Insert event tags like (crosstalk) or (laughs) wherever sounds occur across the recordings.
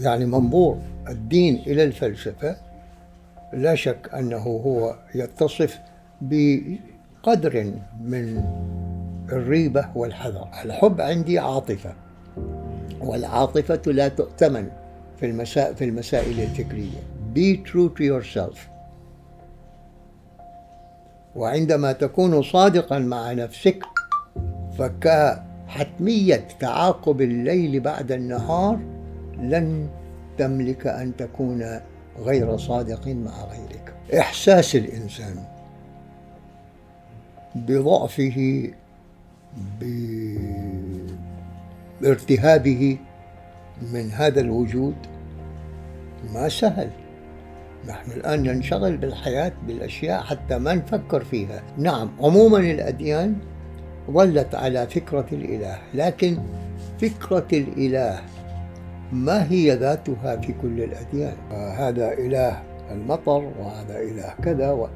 يعني منظور الدين إلى الفلسفة لا شك أنه هو يتصف بقدر من الريبة والحذر. الحب عندي عاطفة والعاطفة لا تؤتمن في المسائل في المسائل الفكرية. Be true to yourself. وعندما تكون صادقا مع نفسك فكحتمية تعاقب الليل بعد النهار لن تملك أن تكون غير صادق مع غيرك. إحساس الإنسان بضعفه بارتهابه من هذا الوجود ما سهل. نحن الآن ننشغل بالحياة بالأشياء حتى ما نفكر فيها. نعم عموما الأديان ظلت على فكرة الإله لكن فكرة الإله ما هي ذاتها في كل الأديان؟ هذا إله المطر وهذا إله كذا و...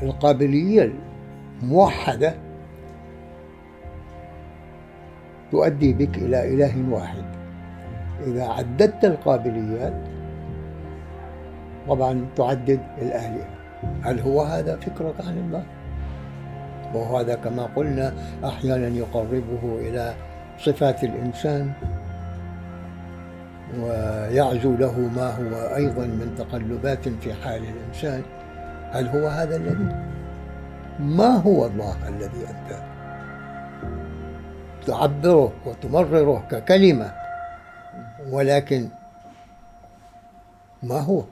فالقابلية الموحدة تؤدي بك إلى إله واحد. إذا عددت القابليات طبعا تعدد الآلهة. هل هو هذا فكرك عن الله؟ وهذا كما قلنا أحيانا يقربه إلى صفات الإنسان. ويعزو له ما هو أيضا من تقلبات في حال الإنسان هل هو هذا الذي؟ ما هو الله الذي أنت تعبره وتمرره ككلمة ولكن ما هو؟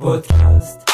بودكاست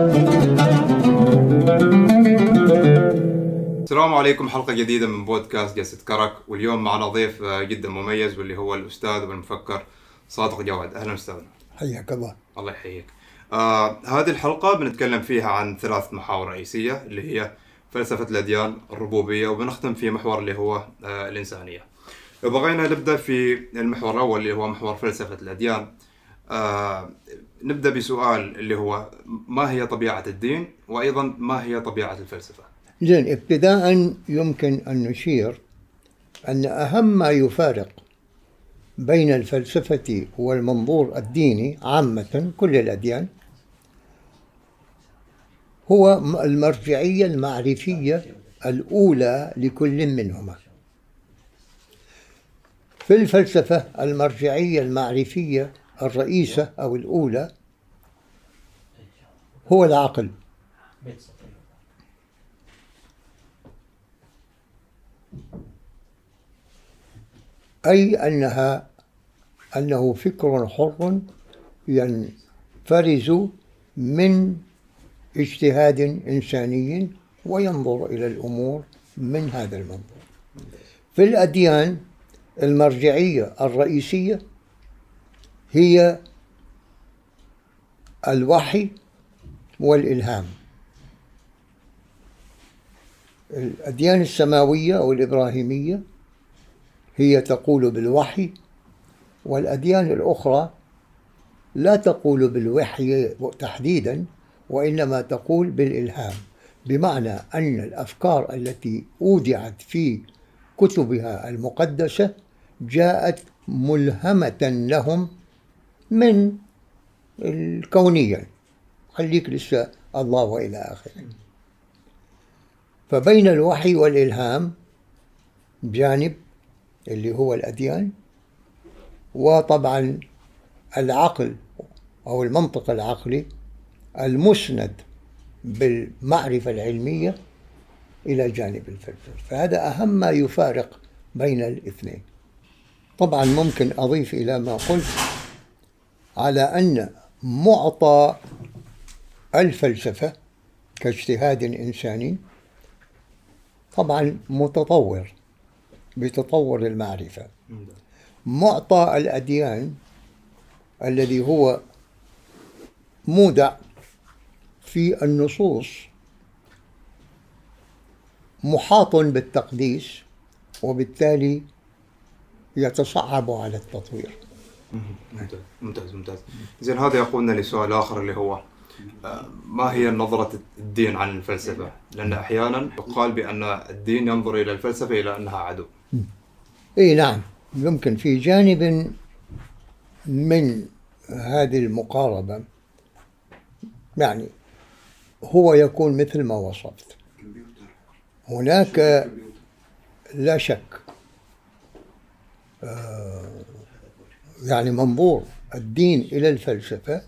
السلام عليكم حلقة جديدة من بودكاست جلسة كرك. واليوم معنا ضيف جدا مميز واللي هو الأستاذ والمفكر صادق جواد. أهلا أستاذنا حياك الله. الله يحييك. آه هذه الحلقة بنتكلم فيها عن ثلاث محاور رئيسية اللي هي فلسفة الأديان الربوبية وبنختم في محور اللي هو آه الإنسانية. لو بغينا نبدأ في المحور الأول اللي هو محور فلسفة الأديان آه نبدأ بسؤال اللي هو ما هي طبيعة الدين؟ وأيضا ما هي طبيعة الفلسفة؟ زين ابتداء يمكن أن نشير أن أهم ما يفارق بين الفلسفة والمنظور الديني عامة كل الأديان هو المرجعية المعرفية الأولى لكل منهما. في الفلسفة المرجعية المعرفية الرئيسة أو الأولى هو العقل. أي أنها أنه فكر حر ينفرز من اجتهاد إنساني وينظر إلى الأمور من هذا المنظور في الأديان المرجعية الرئيسية هي الوحي والإلهام. الأديان السماوية أو الإبراهيمية هي تقول بالوحي والأديان الأخرى لا تقول بالوحي تحديدا وإنما تقول بالإلهام. بمعنى أن الأفكار التي أودعت في كتبها المقدسة جاءت ملهمة لهم من الكونية. خليك لسه الله وإلى آخره. فبين الوحي والإلهام جانب اللي هو الأديان وطبعا العقل أو المنطق العقلي المسند بالمعرفة العلمية إلى جانب الفلسفة. فهذا أهم ما يفارق بين الاثنين. طبعا ممكن أضيف إلى ما قلت على أن معطى الفلسفة كاجتهاد إنساني طبعا متطور. بتطور المعرفة. نعم. معطى الأديان الذي هو مودع في النصوص محاط بالتقديس وبالتالي يتصعب على التطوير. ممتاز ممتاز ممتاز. زين هذا يقودنا لسؤال آخر اللي هو ما هي نظرة الدين عن الفلسفة؟ لأن أحيانا يقال بأن الدين ينظر إلى الفلسفة إلى أنها عدو. إي نعم يمكن في جانب من هذه المقاربة يعني هو يكون مثل ما وصفت هناك لا شك آه، يعني منظور الدين إلى الفلسفة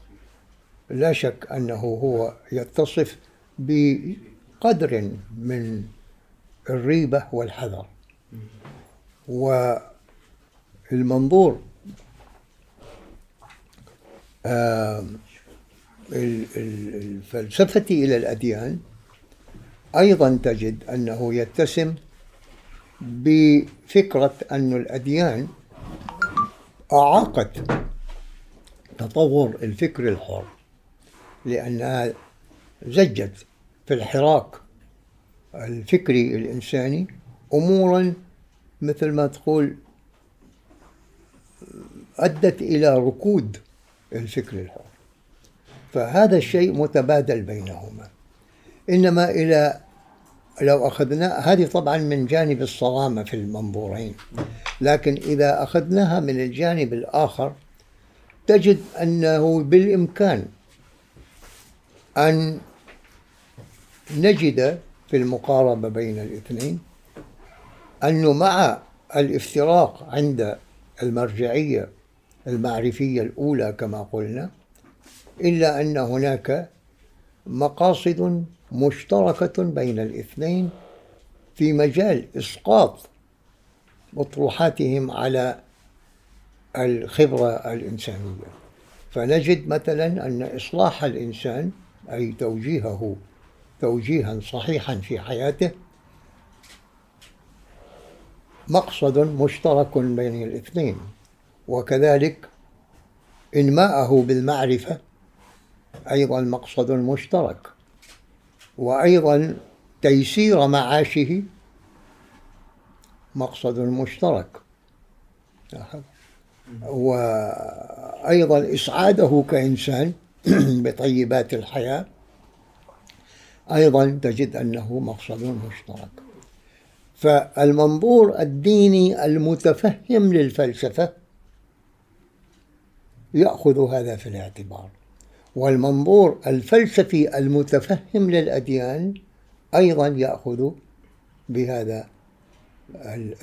لا شك أنه هو يتصف بقدر من الريبة والحذر. والمنظور آه، الفلسفة إلى الأديان أيضا تجد أنه يتسم بفكرة أن الأديان أعاقت تطور الفكر الحر. لأنها زجت في الحراك الفكري الإنساني أمورا مثل ما تقول أدت إلى ركود الفكر الحر. فهذا الشيء متبادل بينهما. إنما إلى لو أخذنا هذه طبعا من جانب الصرامة في المنظورين. لكن إذا أخذناها من الجانب الآخر تجد أنه بالإمكان أن نجد في المقاربة بين الاثنين أنه مع الافتراق عند المرجعية المعرفية الأولى كما قلنا إلا أن هناك مقاصد مشتركة بين الاثنين في مجال إسقاط مطروحاتهم على الخبرة الإنسانية. فنجد مثلا أن إصلاح الإنسان أي توجيهه توجيها صحيحا في حياته مقصد مشترك بين الاثنين. وكذلك إنماءه بالمعرفة أيضا مقصد مشترك. وأيضا تيسير معاشه مقصد مشترك. وأيضا إسعاده كإنسان (clears throat) بطيبات الحياة. أيضا تجد أنه مقصد مشترك. فالمنظور الديني المتفهم للفلسفة يأخذ هذا في الاعتبار. والمنظور الفلسفي المتفهم للأديان أيضا يأخذ بهذا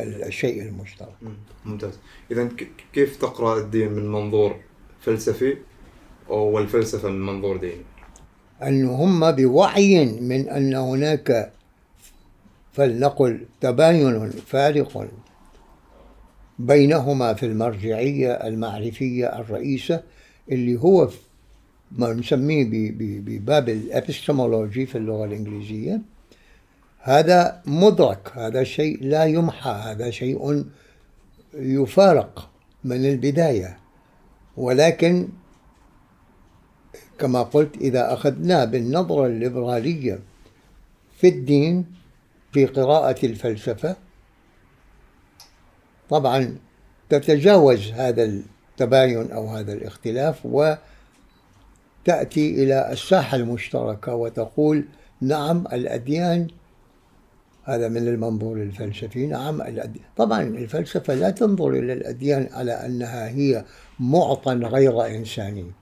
الشيء المشترك. ممتاز. إذا كيف تقرأ الدين من منظور فلسفي؟ والفلسفة من منظور ديني. أن هم بوعي من أن هناك فلنقل تباين فارق بينهما في المرجعية المعرفية الرئيسة اللي هو ما نسميه بباب الإبستمولوجي في اللغة الإنجليزية. هذا مدرك هذا شيء لا يمحى هذا شيء يفارق من البداية. ولكن كما قلت إذا أخذناه بالنظرة الليبرالية في الدين في قراءة الفلسفة طبعا تتجاوز هذا التباين أو هذا الاختلاف و تأتي إلى الساحة المشتركة وتقول نعم الأديان هذا من المنظور الفلسفي نعم الأديان. طبعا الفلسفة لا تنظر إلى الأديان على أنها هي معطى غير إنساني.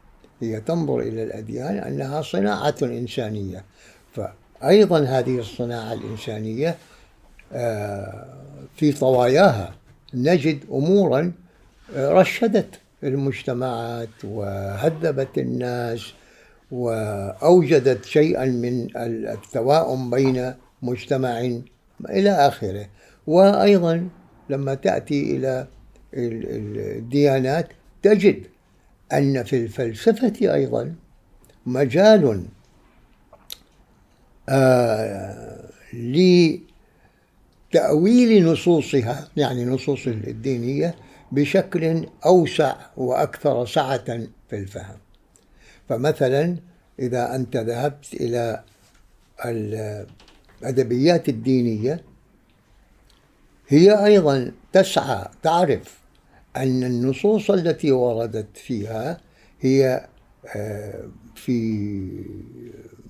هي تنظر إلى الأديان أنها صناعة إنسانية. فأيضا هذه الصناعة الإنسانية آه، في طواياها نجد أمورا آه، رشدت المجتمعات وهذبت الناس وأوجدت شيئا من التواؤم بين مجتمع إلى آخره. وأيضا لما تأتي إلى الديانات تجد أن في الفلسفة أيضا مجال آه لتأويل نصوصها يعني نصوص الدينية بشكل أوسع وأكثر سعة في الفهم. فمثلا إذا أنت ذهبت إلى الأدبيات الدينية هي أيضا تسعى تعرف أن النصوص التي وردت فيها هي آه، في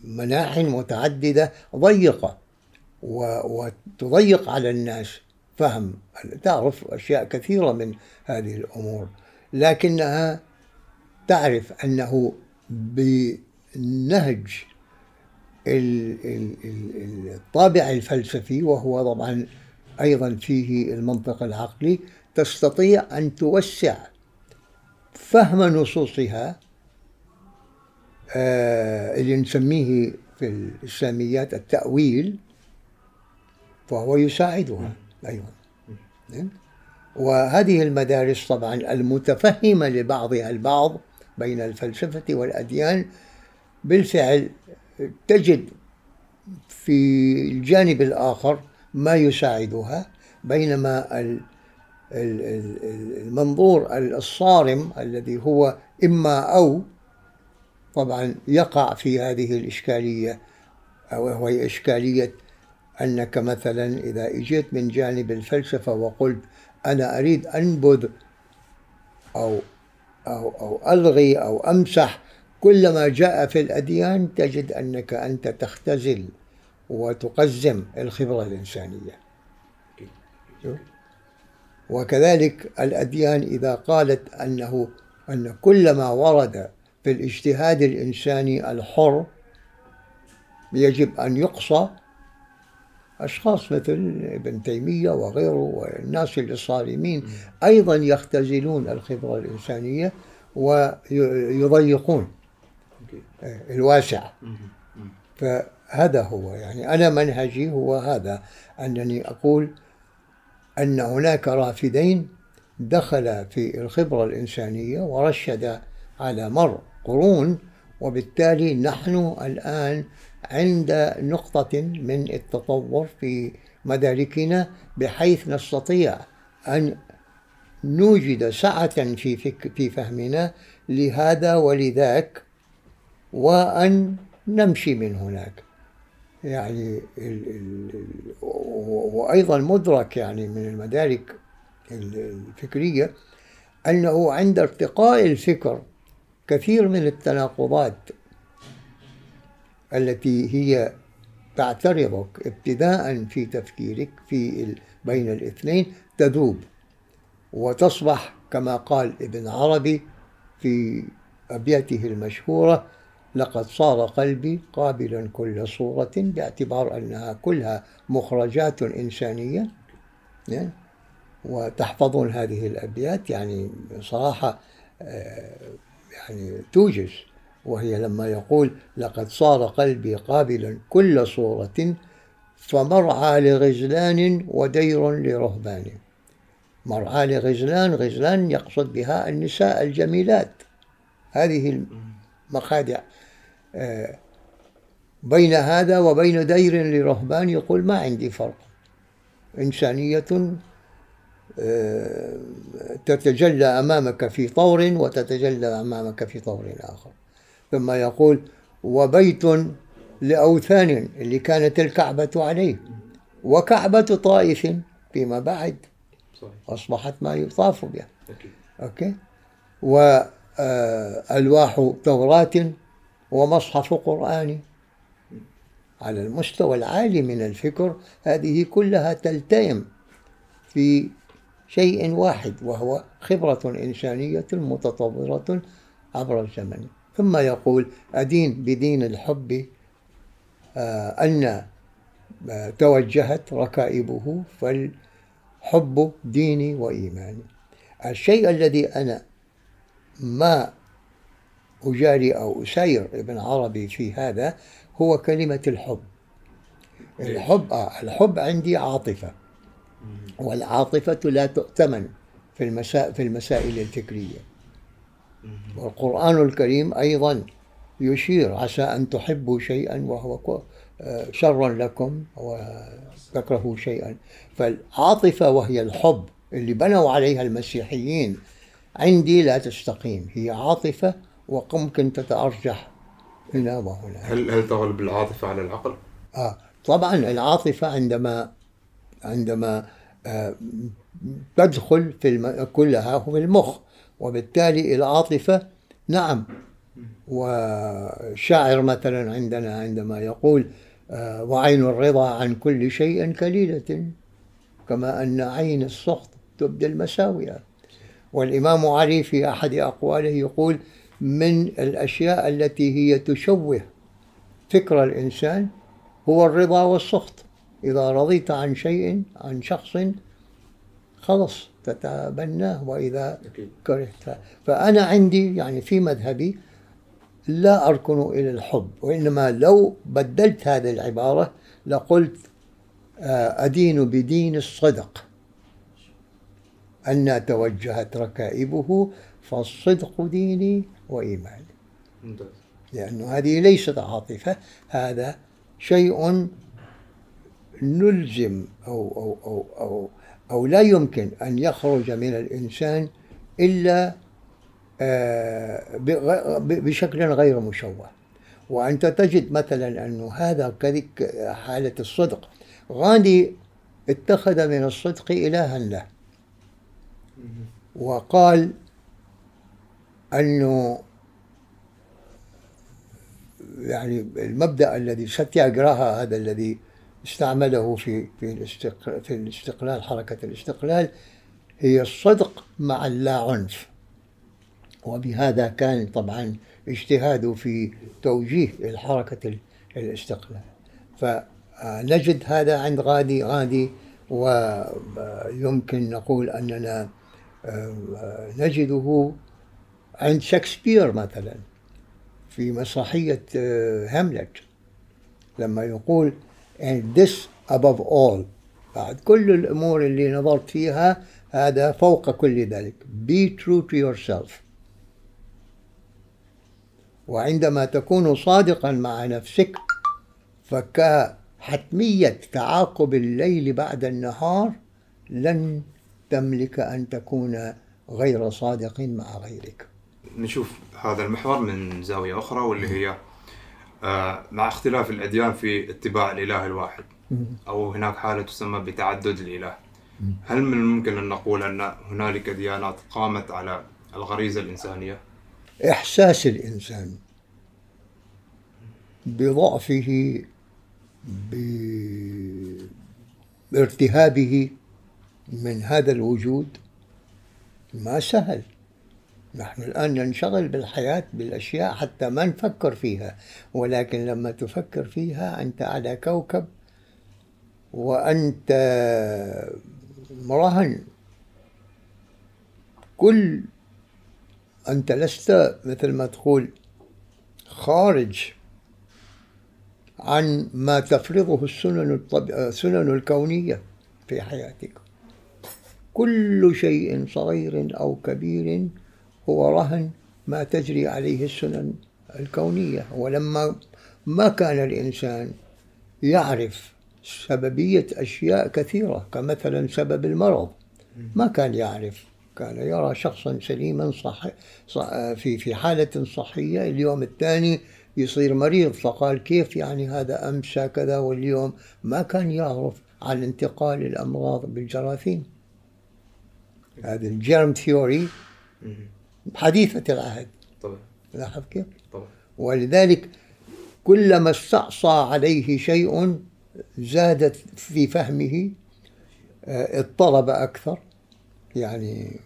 مناح متعددة ضيقة وتضيق على الناس فهم. تعرف أشياء كثيرة من هذه الأمور لكنها تعرف أنه بنهج الطابع الفلسفي وهو طبعا أيضا فيه المنطق العقلي تستطيع أن توسع فهم نصوصها آه، اللي نسميه في الإسلاميات التأويل فهو يساعدها. أيضا نعم. وهذه المدارس طبعا المتفهمة لبعضها البعض بين الفلسفة والأديان بالفعل تجد في الجانب الآخر ما يساعدها بينما المنظور الصارم الذي هو إما أو طبعا يقع في هذه الإشكالية وهو إشكالية أنك مثلا إذا إجيت من جانب الفلسفة وقلت أنا أريد أنبذ أو أو أو ألغي أو أمسح كل ما جاء في الأديان تجد أنك أنت تختزل وتقزم الخبرة الإنسانية. وكذلك الأديان إذا قالت أنه أن كل ما ورد في الاجتهاد الإنساني الحر يجب أن يقصى أشخاص مثل ابن تيمية وغيره والناس الصارمين أيضا يختزلون الخبرة الإنسانية ويضيقون الواسع. فهذا هو يعني أنا منهجي هو هذا أنني أقول أن هناك رافدين دخل في الخبرة الإنسانية ورشد على مر قرون وبالتالي نحن الآن عند نقطة من التطور في مداركنا بحيث نستطيع أن نوجد سعة في فك في فهمنا لهذا ولذاك وأن نمشي من هناك. يعني ال ال وأيضا مدرك يعني من المدارك الفكرية أنه عند ارتقاء الفكر كثير من التناقضات التي هي تعترضك ابتداء في تفكيرك في بين الاثنين تذوب وتصبح كما قال ابن عربي في أبياته المشهورة لقد صار قلبي قابلا كل صورة باعتبار أنها كلها مخرجات إنسانية وتحفظون هذه الأبيات يعني صراحة آه، يعني توجز وهي لما يقول لقد صار قلبي قابلا كل صورة فمرعى لغزلان ودير لرهبان. مرعى لغزلان غزلان يقصد بها النساء الجميلات. هذه المخادع. بين هذا وبين دير لرهبان يقول ما عندي فرق. إنسانية آه، تتجلى أمامك في طور وتتجلى أمامك في طور آخر. ثم يقول وبيت لأوثان اللي كانت الكعبة عليه وكعبة طائف فيما بعد. أصبحت ما يطاف بها. أوكي؟ وألواح آه، توراة ومصحف قرآني. على المستوى العالي من الفكر هذه كلها تلتئم في شيء واحد وهو خبرة إنسانية متطورة عبر الزمن. ثم يقول أدين بدين الحب آه، أن آه، توجهت ركائبه فالحب ديني وإيماني. الشيء الذي أنا ما أجاري أو أسير ابن عربي في هذا هو كلمة الحب. الحب الحب عندي عاطفة. والعاطفة لا تؤتمن في المسائل في المسائل الفكرية. والقرآن الكريم أيضا يشير عسى أن تحبوا شيئا وهو آه، شر لكم وتكرهوا شيئا. فالعاطفة وهي الحب اللي بنوا عليها المسيحيين عندي لا تستقيم. هي عاطفة وممكن تتأرجح هنا وهنا هل هل تغلب العاطفة على العقل؟ آه طبعا العاطفة عندما عندما آه، تدخل في الم... كلها في المخ وبالتالي العاطفة نعم. وشاعر مثلا عندنا عندما يقول آه، وعين الرضا عن كل شيء كليلة كما أن عين السخط تبدي المساوئ. والإمام علي في أحد أقواله يقول من الأشياء التي هي تشوه فكر الإنسان هو الرضا والسخط. إذا رضيت عن شيء عن شخص خلص تتبناه وإذا كرهت. فأنا عندي يعني في مذهبي لا أركن إلى الحب وإنما لو بدلت هذه العبارة لقلت آه، أدين بدين الصدق. أن توجهت ركائبه فالصدق ديني. وإيماني لأن هذه ليست عاطفة هذا شيء نلزم أو, أو, أو, أو, أو لا يمكن أن يخرج من الإنسان إلا آه، بشكل غير مشوه. وأنت تجد مثلا أنه هذا كذلك حالة الصدق. غاندي اتخذ من الصدق إلها له. وقال أنه يعني المبدأ الذي ستياغراها هذا الذي استعمله في في في الاستقلال حركة الاستقلال هي الصدق مع اللا عنف وبهذا كان طبعا اجتهاده في توجيه الحركة الاستقلال. فنجد هذا عند غادي غادي ويمكن نقول أننا آه، نجده عند شكسبير مثلا في مسرحية هاملت آه، لما يقول and this above all بعد كل الأمور اللي نظرت فيها هذا فوق كل ذلك. Be true to yourself. وعندما تكون صادقا مع نفسك فكحتمية تعاقب الليل بعد النهار لن تملك أن تكون غير صادق مع غيرك. نشوف هذا المحور من زاوية أخرى واللي هي آه، مع اختلاف الأديان في اتباع الإله الواحد. أو هناك حالة تسمى بتعدد الإله. هل من الممكن أن نقول أن هنالك ديانات قامت على الغريزة الإنسانية؟ إحساس الإنسان بضعفه بارتهابه من هذا الوجود ما سهل. نحن الآن ننشغل بالحياة بالأشياء حتى ما نفكر فيها ولكن لما تفكر فيها أنت على كوكب وأنت مرهن. كل أنت لست مثل ما تقول خارج عن ما تفرضه السنن الطب... السنن الكونية في حياتك. كل شيء صغير أو كبير هو رهن ما تجري عليه السنن الكونية. ولما ما كان الإنسان يعرف سببية أشياء كثيرة كمثلا سبب المرض. ما كان يعرف كان يرى شخصا سليما صح في في حالة صحية. اليوم الثاني يصير مريض فقال كيف يعني هذا أمس كذا واليوم ما كان يعرف عن انتقال الأمراض بالجراثيم. هذا الجيرم ثيوري حديثة العهد طبعا. لاحظ كيف؟ طبعا. ولذلك كلما استعصى عليه شيء زادت في فهمه آه، اضطرب أكثر. يعني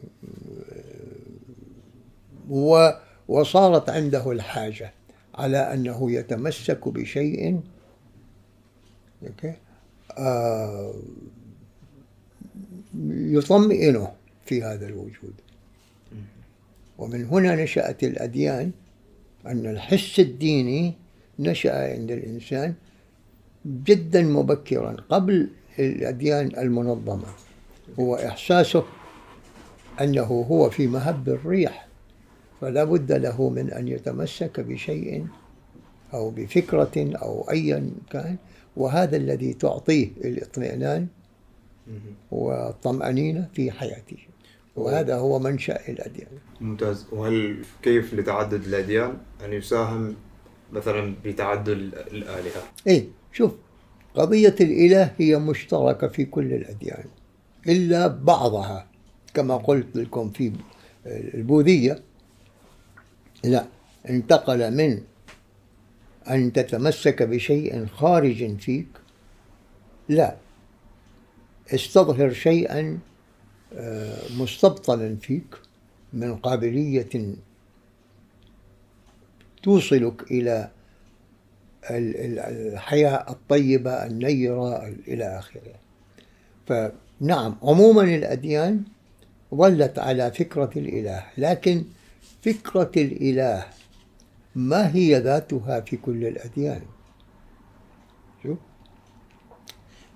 آه، وصارت عنده الحاجة على أنه يتمسك بشيء. آه، يطمئنه في هذا الوجود. ومن هنا نشأت الأديان أن الحس الديني نشأ عند الإنسان جدا مبكرا قبل الأديان المنظمة. هو إحساسه أنه هو في مهب الريح فلا بد له من أن يتمسك بشيء أو بفكرة أو أيا كان وهذا الذي تعطيه الاطمئنان والطمأنينة في حياته. وهذا هو منشأ الأديان. ممتاز. وهل كيف لتعدد الأديان؟ أن يساهم مثلا بتعدد الآلهة؟ إيه شوف قضية الإله هي مشتركة في كل الأديان إلا بعضها. كما قلت لكم في البوذية لا انتقل من أن تتمسك بشيء خارج فيك لا استظهر شيئا مستبطنا فيك من قابلية توصلك إلى الحياة الطيبة النيرة إلى آخره. فنعم عموما الأديان ظلت على فكرة الإله لكن فكرة الإله ما هي ذاتها في كل الأديان؟ شوف.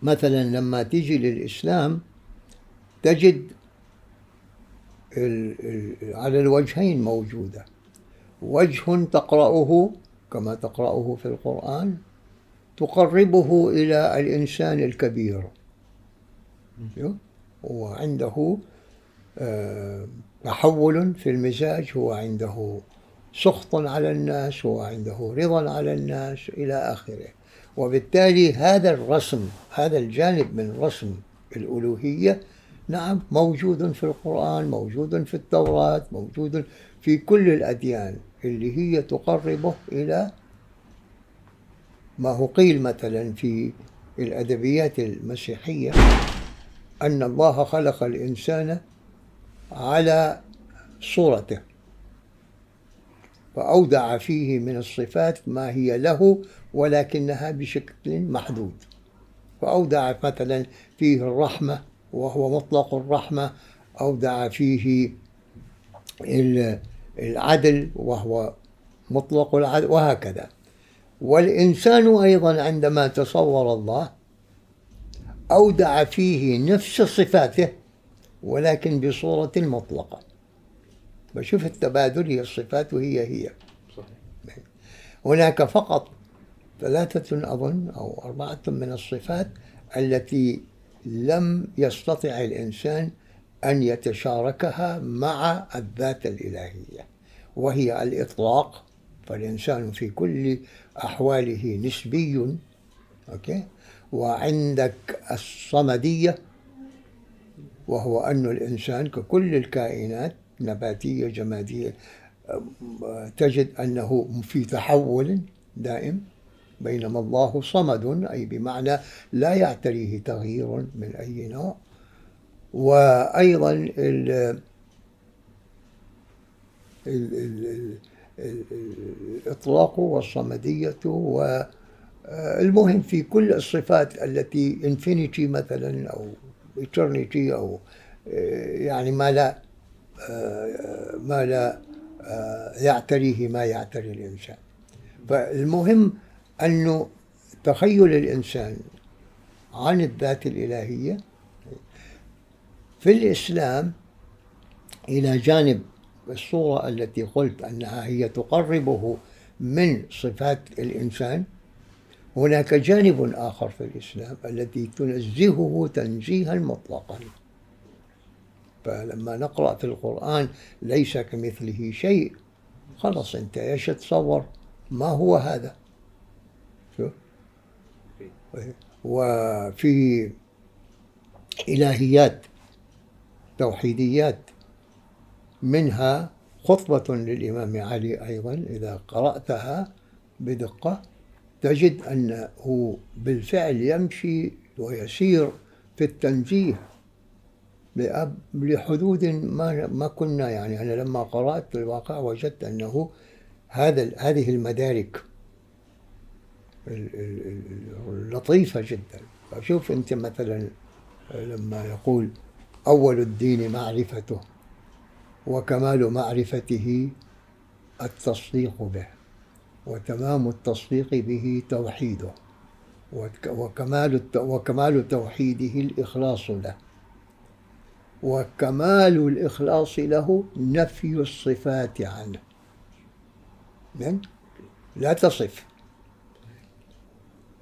مثلا لما تيجي للإسلام تجد على الوجهين موجودة. وجه تقرأه كما تقرأه في القرآن تقربه إلى الإنسان الكبير. وعنده آه، تحول في المزاج هو عنده سخط على الناس هو عنده رضا على الناس إلى آخره. وبالتالي هذا الرسم هذا الجانب من رسم الألوهية نعم موجود في القرآن موجود في التوراة موجود في كل الأديان اللي هي تقربه إلى ما هو قيل مثلا في الأدبيات المسيحية أن الله خلق الإنسان على صورته فأودع فيه من الصفات ما هي له ولكنها بشكل محدود. فأودع مثلا فيه الرحمة وهو مطلق الرحمة أودع فيه العدل وهو مطلق العدل وهكذا. والإنسان أيضا عندما تصور الله أودع فيه نفس صفاته ولكن بصورة مطلقة. بشوف التبادل هي الصفات وهي هي. صحيح. هناك فقط ثلاثة أظن أو أربعة من الصفات التي لم يستطع الإنسان أن يتشاركها مع الذات الإلهية وهي الإطلاق. فالإنسان في كل أحواله نسبي أوكي؟ وعندك الصمدية وهو أن الإنسان ككل الكائنات نباتية جمادية تجد أنه في تحول دائم. بينما الله صمد أي بمعنى لا يعتريه تغيير من أي نوع. وأيضا ال الإطلاق والصمدية والمهم في كل الصفات التي انفينيتي مثلا أو eternity أو يعني ما لا ما لا يعتريه ما يعتري الإنسان. فالمهم أنه تخيل الإنسان عن الذات الإلهية في الإسلام إلى جانب الصورة التي قلت أنها هي تقربه من صفات الإنسان هناك جانب آخر في الإسلام الذي تنزهه تنزيها مطلقا. فلما نقرأ في القرآن ليس كمثله شيء خلص أنت إيش تصور؟ ما هو هذا؟ وفي إلهيات توحيديات منها خطبة للإمام علي أيضا إذا قرأتها بدقة تجد أنه بالفعل يمشي ويسير في التنزيه لحدود ما ما كنا يعني. أنا لما قرأت الواقع وجدت أنه هذا هذه المدارك اللطيفة جدا. فشوف أنت مثلا لما يقول أول الدين معرفته وكمال معرفته التصديق به وتمام التصديق به توحيده وكمال وكمال توحيده الإخلاص له وكمال الإخلاص له نفي الصفات عنه. لا تصف.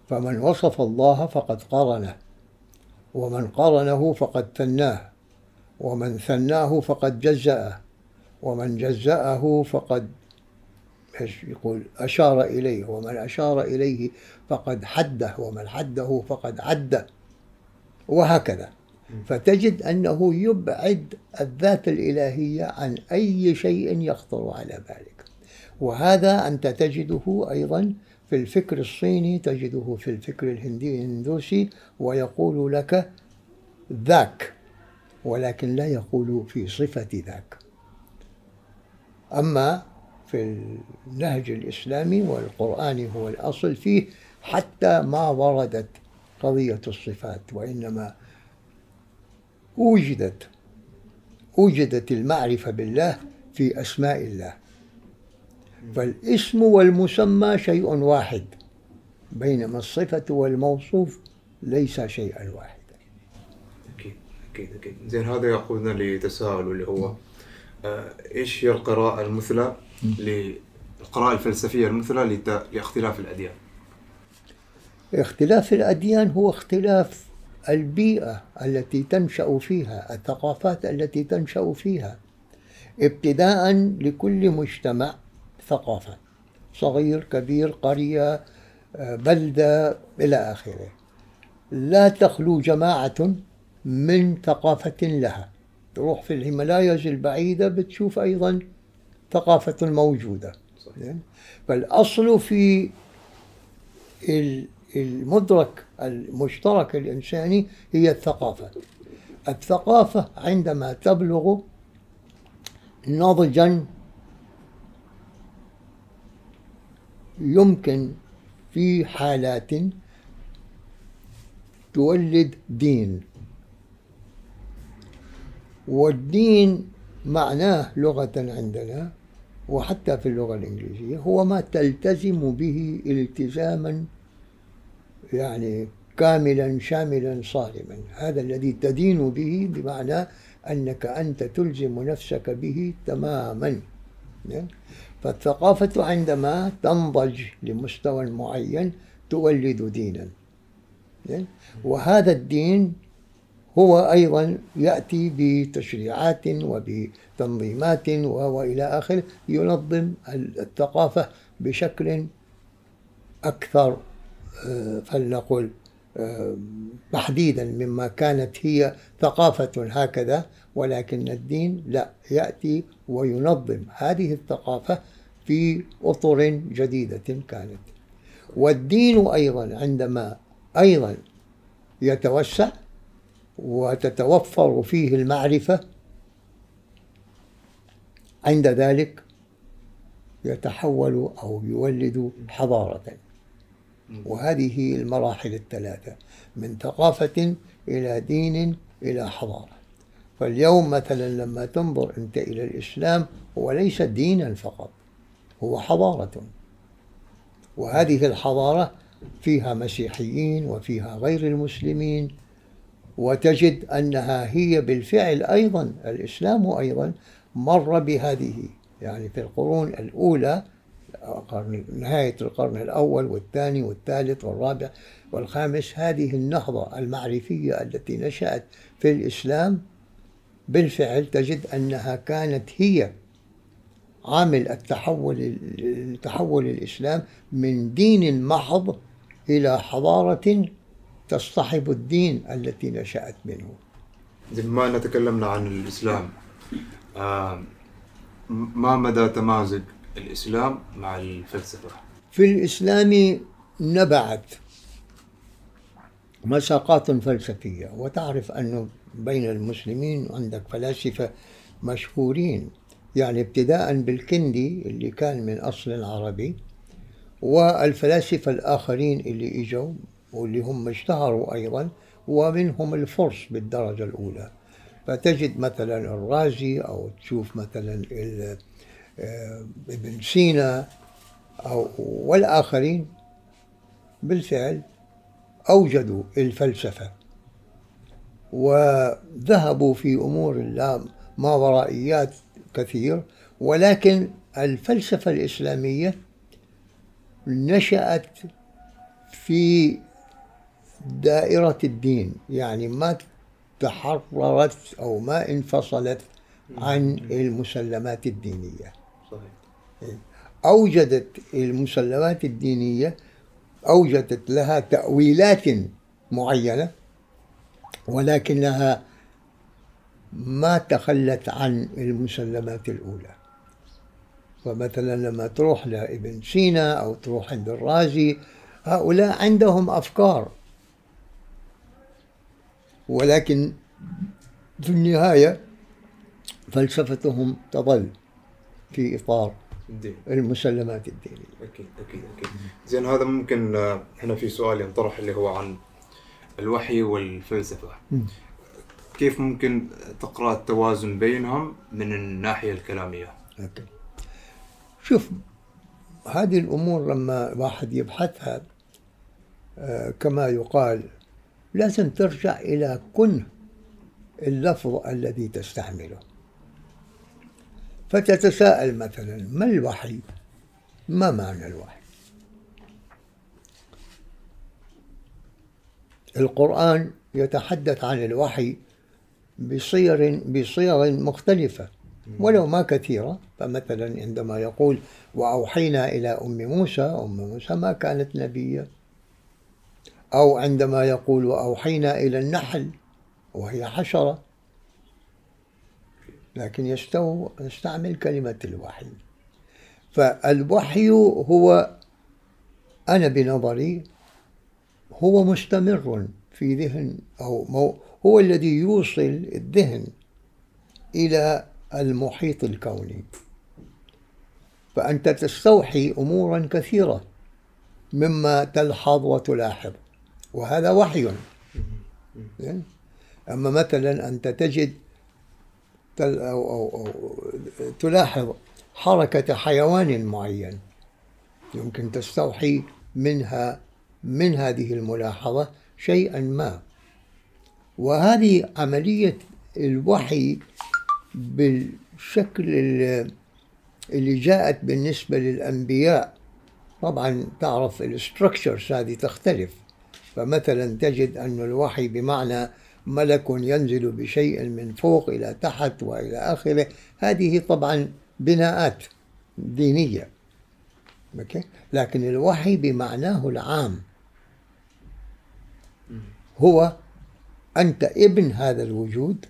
فمن وصف الله فقد قرنه ومن قرنه فقد ثناه ومن ثناه فقد جزأه ومن جزأه فقد يقول؟ أشار إليه ومن أشار إليه فقد حده ومن حده فقد عده وهكذا. فتجد أنه يبعد الذات الإلهية عن أي شيء يخطر على بالك وهذا أنت تجده أيضا في الفكر الصيني تجده في الفكر الهندي الهندوسي ويقول لك ذاك ولكن لا يقول في صفة ذاك. أما في النهج الإسلامي والقرآن هو الأصل فيه حتى ما وردت قضية الصفات وإنما وجدت وجدت المعرفة بالله في أسماء الله. فالاسم والمسمى شيء واحد بينما الصفة والموصوف ليس شيئا واحدا. أكيد أكيد أكيد. زين هذا يقودنا لتساؤل اللي هو آه، إيش هي القراءة المثلى للقراءة الفلسفية المثلى لإختلاف الأديان؟ اختلاف الأديان هو اختلاف البيئة التي تنشأ فيها الثقافات التي تنشأ فيها ابتداء لكل مجتمع ثقافة صغير كبير قرية بلدة إلى آخره. لا تخلو جماعة من ثقافة لها. تروح في الهيمالاياز البعيدة بتشوف أيضا ثقافة موجودة. صحيح. فالأصل في المدرك المشترك الإنساني هي الثقافة. الثقافة عندما تبلغ نضجا يمكن في حالات تولد دين. والدين معناه لغة عندنا وحتى في اللغة الإنجليزية هو ما تلتزم به التزاما يعني كاملا شاملا صارما. هذا الذي تدين به بمعنى أنك أنت تلزم نفسك به تماما. فالثقافة عندما تنضج لمستوى معين تولد دينا وهذا الدين هو أيضا يأتي بتشريعات وبتنظيمات وإلى آخره ينظم الثقافة بشكل أكثر آه، فلنقل تحديدا مما كانت هي ثقافة هكذا ولكن الدين لا يأتي وينظم هذه الثقافة في أطر جديدة كانت. والدين أيضا عندما أيضا يتوسع وتتوفر فيه المعرفة عند ذلك يتحول أو يولد حضارة. وهذه المراحل الثلاثة من ثقافة إلى دين إلى حضارة. فاليوم مثلا لما تنظر أنت إلى الإسلام هو ليس دينا فقط هو حضارة. وهذه الحضارة فيها مسيحيين وفيها غير المسلمين وتجد أنها هي بالفعل أيضا الإسلام أيضا مر بهذه يعني في القرون الأولى قرن نهاية القرن الأول والثاني والثالث والرابع والخامس. هذه النهضة المعرفية التي نشأت في الإسلام بالفعل تجد أنها كانت هي عامل التحول تحول الإسلام من دين محض إلى حضارة تصطحب الدين التي نشأت منه. ما أن تكلمنا عن الإسلام آه ما مدى تمازج الإسلام مع الفلسفة. في الإسلام نبعت مساقات فلسفية وتعرف أنه بين المسلمين عندك فلاسفة مشهورين يعني ابتداء بالكندي اللي كان من أصل عربي والفلاسفة الآخرين اللي إجوا واللي هم اشتهروا أيضا ومنهم الفرس بالدرجة الأولى. فتجد مثلا الرازي أو تشوف مثلا ابن سينا أو والآخرين بالفعل أوجدوا الفلسفة وذهبوا في أمور ما ورائيات كثير ولكن الفلسفة الإسلامية نشأت في دائرة الدين يعني ما تحررت أو ما انفصلت عن المسلمات الدينية. صحيح. أوجدت المسلمات الدينية أوجدت لها تأويلات معينة ولكنها ما تخلت عن المسلمات الأولى. فمثلا لما تروح لابن سينا أو تروح عند الرازي هؤلاء عندهم أفكار. ولكن في النهاية فلسفتهم تظل في إطار الدين. المسلمات الدينية. أكيد أكيد أكيد. زين هذا ممكن آه، هنا في سؤال ينطرح اللي هو عن الوحي والفلسفة. مم. كيف ممكن تقرأ التوازن بينهم من الناحية الكلامية؟ أوكي. شوف هذه الأمور لما واحد يبحثها آه، كما يقال لازم ترجع إلى كنه اللفظ الذي تستعمله. فتتساءل مثلا ما الوحي؟ ما معنى الوحي؟ القرآن يتحدث عن الوحي بصيغ بصيغ مختلفة ولو ما كثيرة. فمثلا عندما يقول وأوحينا إلى أم موسى أم موسى ما كانت نبية أو عندما يقول وأوحينا إلى النحل وهي حشرة لكن يستو يستعمل كلمة الوحي. فالوحي هو أنا بنظري هو مستمر في ذهن أو مو هو الذي يوصل الذهن إلى المحيط الكوني. فأنت تستوحي أمورا كثيرة مما تلحظ وتلاحظ وهذا وحي؟ أما مثلا أنت تجد أو, أو, أو تلاحظ حركة حيوان معين يمكن تستوحي منها من هذه الملاحظة شيئا ما. وهذه عملية الوحي بالشكل ال- اللي جاءت بالنسبة للأنبياء. طبعا تعرف الاستركشرز هذه تختلف. فمثلا تجد أن الوحي بمعنى ملك ينزل بشيء من فوق إلى تحت وإلى آخره. هذه طبعا بناءات دينية؟ لكن الوحي بمعناه العام. هو أنت ابن هذا الوجود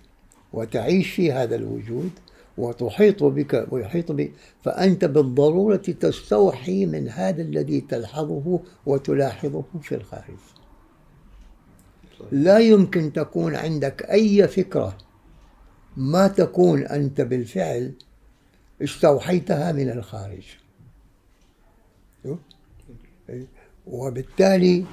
وتعيش في هذا الوجود وتحيط بك ويحيط بك فأنت بالضرورة تستوحي من هذا الذي تلحظه وتلاحظه في الخارج. لا يمكن تكون عندك أي فكرة ما تكون أنت بالفعل استوحيتها من الخارج. وبالتالي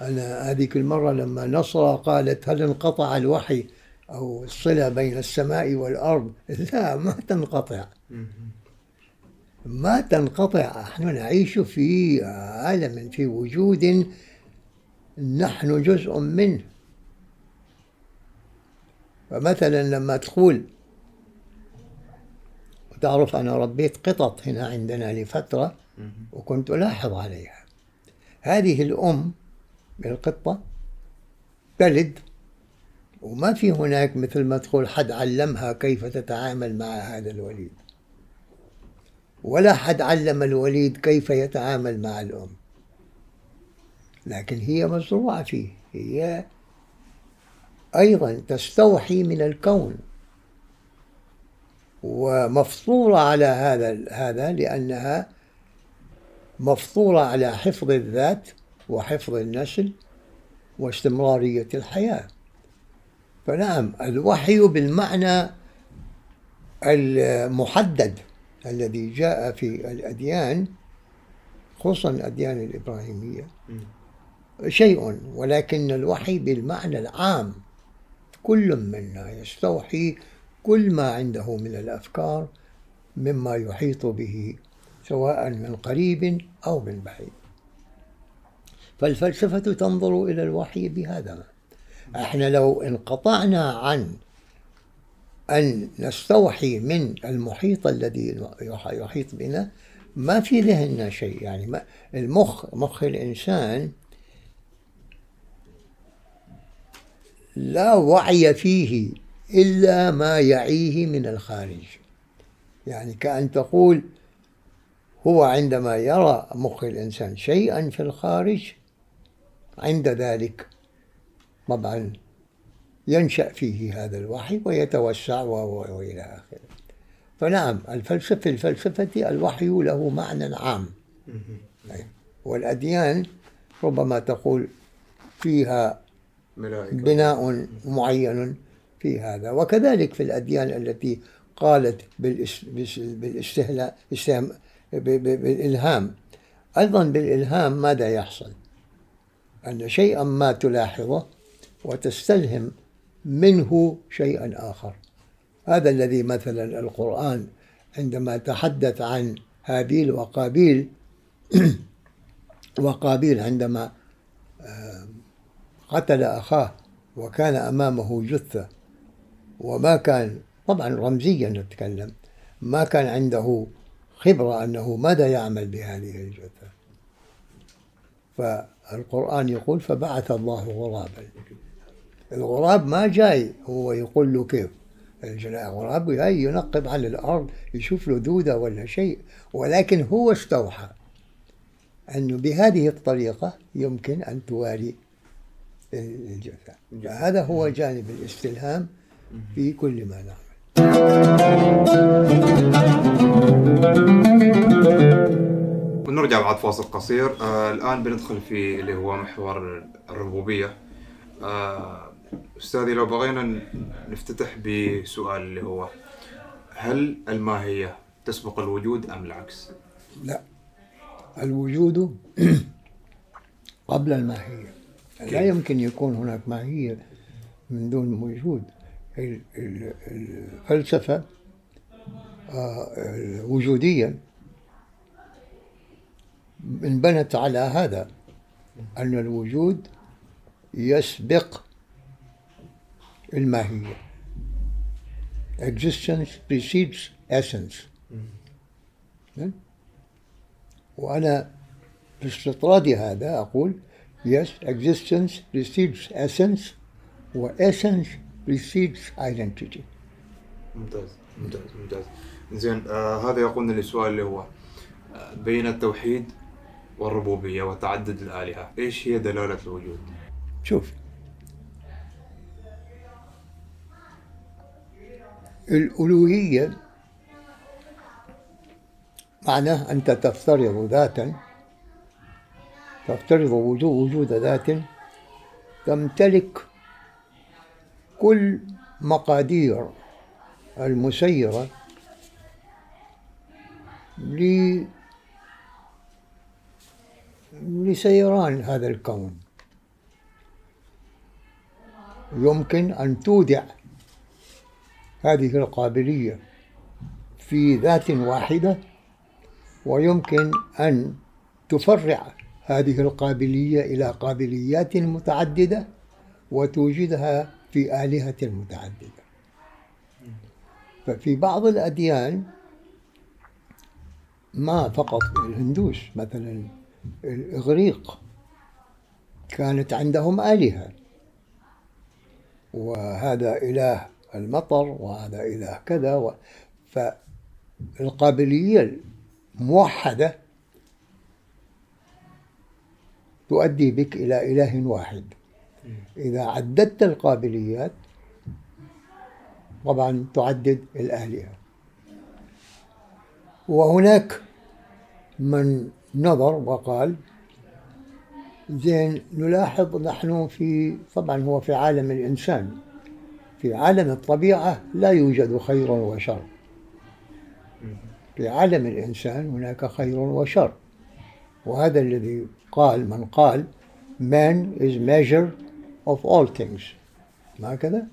أنا هذيك المرة لما نصرة قالت هل انقطع الوحي أو الصلة بين السماء والأرض؟ لا ما تنقطع. ما تنقطع. نحن نعيش في عالم في وجود نحن جزء منه. فمثلا لما تقول تعرف أنا ربيت قطط هنا عندنا لفترة وكنت ألاحظ عليها. هذه الأم القطة تلد وما في هناك مثل ما تقول حد علمها كيف تتعامل مع هذا الوليد. ولا حد علم الوليد كيف يتعامل مع الأم. لكن هي مزروعة فيه. هي أيضا تستوحي من الكون. ومفطورة على هذا هذا لأنها مفطورة على حفظ الذات وحفظ النسل واستمرارية الحياة. فنعم الوحي بالمعنى المحدد الذي جاء في الأديان خصوصا الأديان الإبراهيمية. شيء ولكن الوحي بالمعنى العام. كل منا يستوحي كل ما عنده من الأفكار مما يحيط به سواء من قريب أو من بعيد. فالفلسفة تنظر إلى الوحي بهذا. إحنا لو انقطعنا عن أن نستوحي من المحيط الذي يحيط بنا ما في ذهننا شيء. يعني المخ مخ الإنسان لا وعي فيه إلا ما يعيه من الخارج. يعني كأن تقول هو عندما يرى مخ الإنسان شيئا في الخارج عند ذلك طبعا ينشأ فيه هذا الوحي ويتوسع وإلى آخره. فنعم الفلسفة في الفلسفة الوحي له معنى عام. والأديان ربما تقول فيها بناء معين في هذا. وكذلك في الأديان التي قالت بالإلهام. أيضا بالإلهام ماذا يحصل؟ أن شيئا ما تلاحظه وتستلهم منه شيئا آخر. هذا الذي مثلا القرآن عندما تحدث عن هابيل وقابيل (clears throat) وقابيل عندما آه، قتل أخاه وكان أمامه جثة. وما كان طبعا رمزيا نتكلم ما كان عنده خبرة أنه ماذا يعمل بهذه الجثة. فالقرآن يقول فبعث الله غرابا. الغراب ما جاي هو يقول له كيف؟ الغراب جاي ينقب على الأرض يشوف له دودة ولا شيء ولكن هو استوحى. أنه بهذه الطريقة يمكن أن تواري الجثة هذا هو جانب الاستلهام في كل ما نعمل ونرجع بعد فاصل قصير. آه الآن بندخل في اللي هو محور الربوبية. آه أستاذي لو بغينا نفتتح بسؤال اللي هو هل الماهية تسبق الوجود أم العكس؟ لا. الوجود (clears throat) قبل الماهية. لا يمكن يكون هناك ماهية من دون وجود. الفلسفة آه، وجوديا انبنت على هذا أن الوجود يسبق الماهية. Existence precedes essence. وأنا باستطراد هذا أقول yes existence precedes essence و essence precedes identity ممتاز ممتاز ممتاز زين آه هذا يقودنا للسؤال اللي هو آه بين التوحيد والربوبية وتعدد الآلهة إيش هي دلالة الوجود؟ شوف الألوهية معناه أنت تفترض ذاتا تفترض وجود ذات تمتلك كل مقادير المسيرة لسيران هذا الكون. يمكن أن تودع هذه القابلية في ذات واحدة ويمكن أن تفرع هذه القابلية إلى قابليات متعددة وتوجدها في آلهة متعددة. ففي بعض الأديان ما فقط الهندوس مثلا الإغريق كانت عندهم آلهة وهذا إله المطر وهذا إله كذا و... فالقابلية الموحدة تؤدي بك إلى إله واحد. إذا عددت القابليات طبعا تعدد الآلهة. وهناك من نظر وقال زين نلاحظ نحن في طبعا هو في عالم الإنسان. في عالم الطبيعة لا يوجد خير وشر. في عالم الإنسان هناك خير وشر. وهذا الذي قال من قال man is measure of all things. ما كذا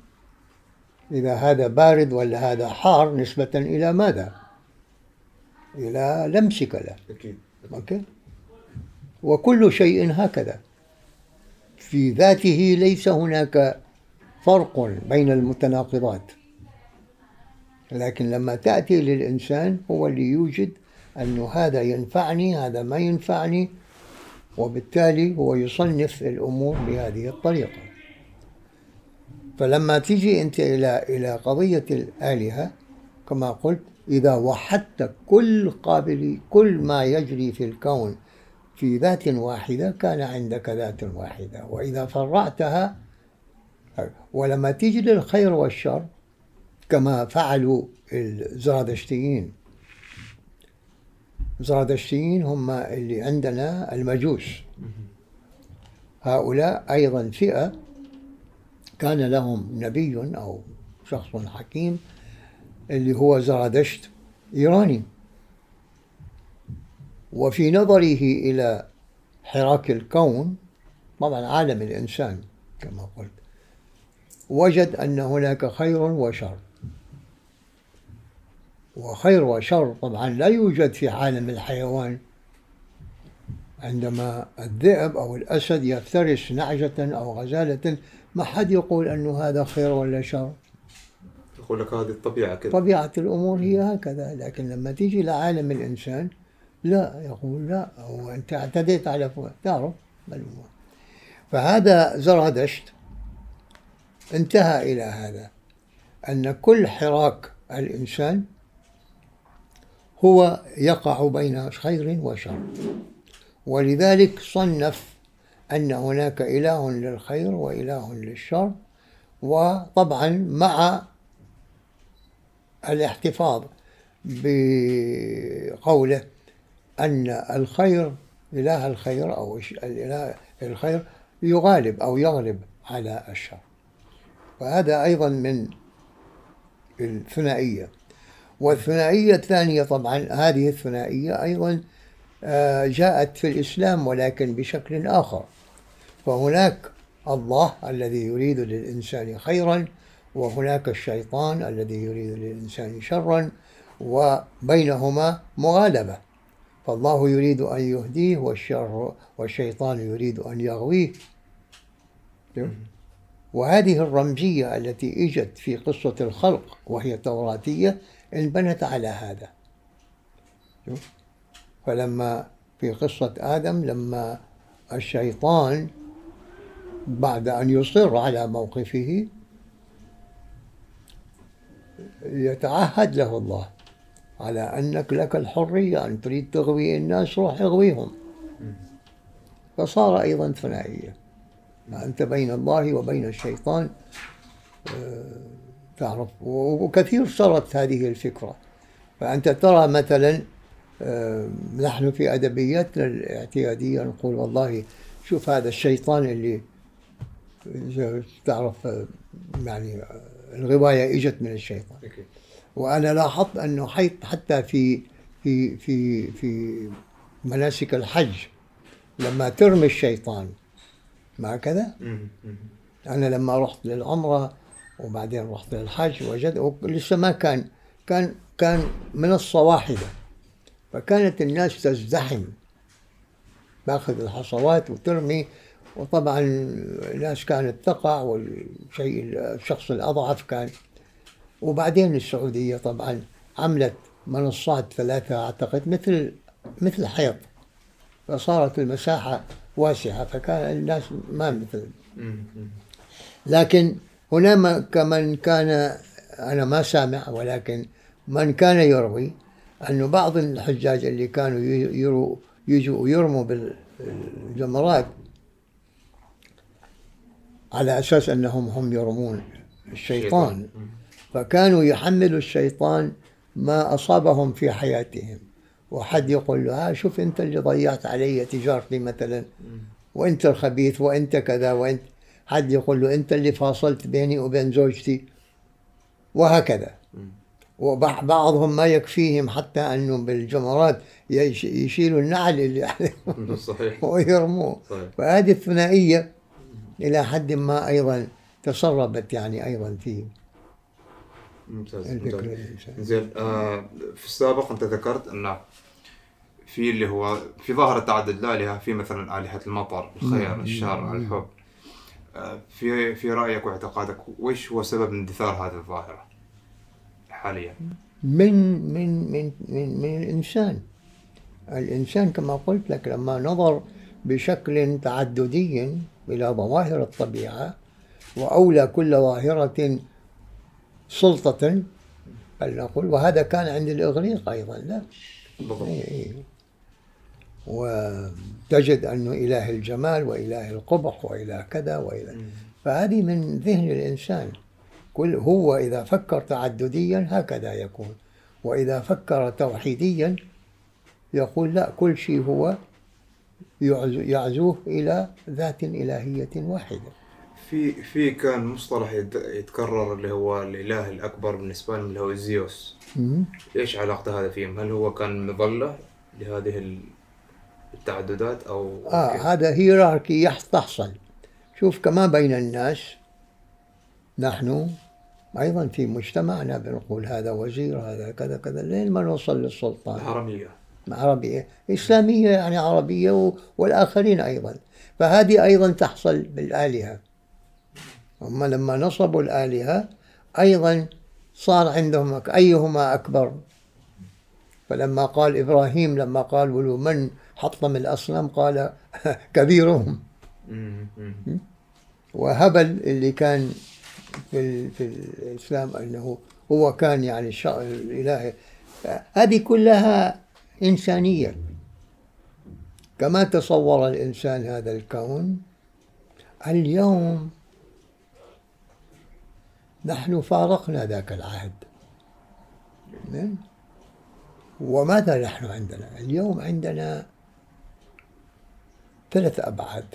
إذا هذا بارد ولا هذا حار نسبة إلى ماذا؟ إلى لمسك له. أكيد. أوكي؟ وكل شيء هكذا. في ذاته ليس هناك فرق بين المتناقضات. لكن لما تأتي للإنسان هو اللي يوجد أنه هذا ينفعني هذا ما ينفعني وبالتالي هو يصنف الأمور بهذه الطريقة. فلما تيجي أنت إلى إلى قضية الآلهة كما قلت إذا وحدت كل قابل كل ما يجري في الكون في ذات واحدة كان عندك ذات واحدة. وإذا فرعتها ولما تيجي للخير والشر كما فعلوا الزرادشتيين الزرادشتيين هم اللي عندنا المجوس. هؤلاء أيضا فئة كان لهم نبي أو شخص حكيم اللي هو زرادشت إيراني. وفي نظره إلى حراك الكون طبعا عالم الإنسان كما قلت وجد أن هناك خير وشر. وخير وشر. طبعا لا يوجد في عالم الحيوان عندما الذئب أو الأسد يفترس نعجة أو غزالة ما حد يقول أنه هذا خير ولا شر. يقول لك هذه الطبيعة كذا. طبيعة الأمور هي هكذا لكن لما تيجي لعالم الإنسان لا يقول لا هو أنت اعتديت على فلان. تعرف هو. فهذا زرادشت انتهى إلى هذا. أن كل حراك الإنسان هو يقع بين خير وشر. ولذلك صنف أن هناك إله للخير وإله للشر وطبعا مع الاحتفاظ بقوله أن الخير إله الخير أو الإله الخير يغالب أو يغلب على الشر. وهذا أيضا من الثنائية. والثنائية الثانية طبعا هذه الثنائية أيضا آه، جاءت في الإسلام ولكن بشكل آخر. فهناك الله الذي يريد للإنسان خيرا وهناك الشيطان الذي يريد للإنسان شرا وبينهما مغالبة. فالله يريد أن يهديه والشر والشيطان يريد أن يغويه. وهذه الرمزية التي إجت في قصة الخلق وهي توراتية انبنت على هذا. فلما في قصة آدم لما الشيطان بعد أن يصر على موقفه يتعهد له الله على أنك لك الحرية أن تريد تغوي الناس روح اغويهم. فصار أيضا ثنائية. أنت بين الله وبين الشيطان آه، تعرف. وكثير صارت هذه الفكرة. فأنت ترى مثلا آه، نحن في أدبياتنا الاعتيادية نقول والله شوف هذا الشيطان اللي تعرف آه، يعني الرواية إجت من الشيطان. وأنا لاحظت أنه حتى في في في في مناسك الحج لما ترمي الشيطان ما كذا؟ أنا لما رحت للعمرة وبعدين رحت للحج وجد لسه ما كان كان كان منصة واحدة فكانت الناس تزدحم. تاخذ الحصوات وترمي. وطبعا الناس كانت تقع والشيء الشخص الأضعف كان. وبعدين السعودية طبعا عملت منصات ثلاثة أعتقد مثل مثل حيط فصارت المساحة واسعة فكان الناس ما مثل. لكن هنا كمن كان أنا ما سامع ولكن من كان يروي أنه بعض الحجاج اللي كانوا يروا يجوا يرموا بالجمرات على أساس أنهم هم يرمون الشيطان. فكانوا يحملوا الشيطان ما أصابهم في حياتهم. وحد يقول له ها شوف أنت اللي ضيعت علي تجارتي مثلا وأنت الخبيث وأنت كذا وأنت حد يقول له أنت اللي فاصلت بيني وبين زوجتي. وهكذا. وبعضهم ما يكفيهم حتى أنه بالجمرات يشيلوا النعل اللي عليهم (laughs) صحيح. ويرموه. فهذه الثنائية إلى حد ما أيضا تسربت يعني أيضا في ممتاز زين آه في السابق أنت ذكرت انه في اللي هو في ظاهرة تعدد الآلهة في مثلا آلهة المطر الخير الشر الحب. في في رأيك واعتقادك وش هو سبب اندثار هذه الظاهرة حاليا؟ من من من من, من الإنسان الإنسان كما قلت لك لما نظر بشكل تعددي إلى ظواهر الطبيعة وأولى كل ظاهرة سلطة بل نقول وهذا كان عند الإغريق أيضا لا بالضبط إيه إيه. وتجد أنه إله الجمال وإله القبح وإله كذا وإله. فهذه من ذهن الإنسان. كل هو إذا فكر تعدديا هكذا يكون. وإذا فكر توحيديا يقول لا كل شيء هو يعزو- يعزوه إلى ذات إلهية واحدة. في في كان مصطلح يت- يتكرر اللي هو الإله الأكبر بالنسبة لهم اللي هو زيوس. إيش علاقته هذا فيهم؟ هل هو كان مظلة لهذه التعددات أو آه كيف؟ هذا هيراركي تحصل. شوف كما بين الناس نحن أيضا في مجتمعنا بنقول هذا وزير هذا كذا كذا لين ما نوصل للسلطان. الهرميه عربية. إسلامية يعني عربية و- والآخرين أيضا. فهذه أيضا تحصل بالآلهة. هم لما نصبوا الآلهة أيضا صار عندهم أيهما أكبر. فلما قال إبراهيم لما قال ولو من حطم الأصنام قال (laughs) كبيرهم. وهبل اللي كان في, في الإسلام أنه هو كان يعني الإله. هذه كلها إنسانية. كما تصور الإنسان هذا الكون اليوم نحن فارقنا ذاك العهد؟ وماذا نحن عندنا؟ اليوم عندنا ثلاث أبعاد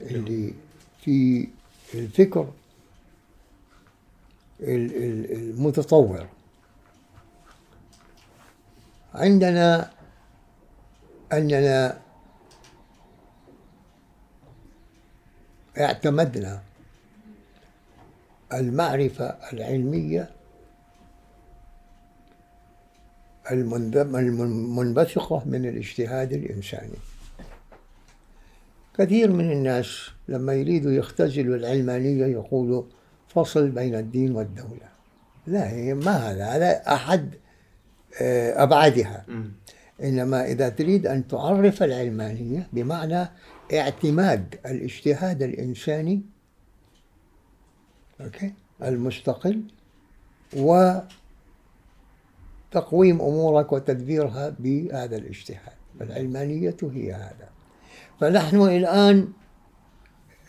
اللي في الفكر ال- ال- المتطور. عندنا أننا اعتمدنا المعرفة العلمية المنب- المنبثقة من الاجتهاد الإنساني. كثير من الناس لما يريدوا يختزلوا العلمانية يقولوا فصل بين الدين والدولة. لا هي ما هذا؟ هذا أحد آه، أبعادها. إنما إذا تريد أن تعرف العلمانية بمعنى اعتماد الاجتهاد الإنساني أوكي المستقل وتقويم أمورك وتدبيرها بهذا الاجتهاد. فالعلمانية هي هذا. فنحن الآن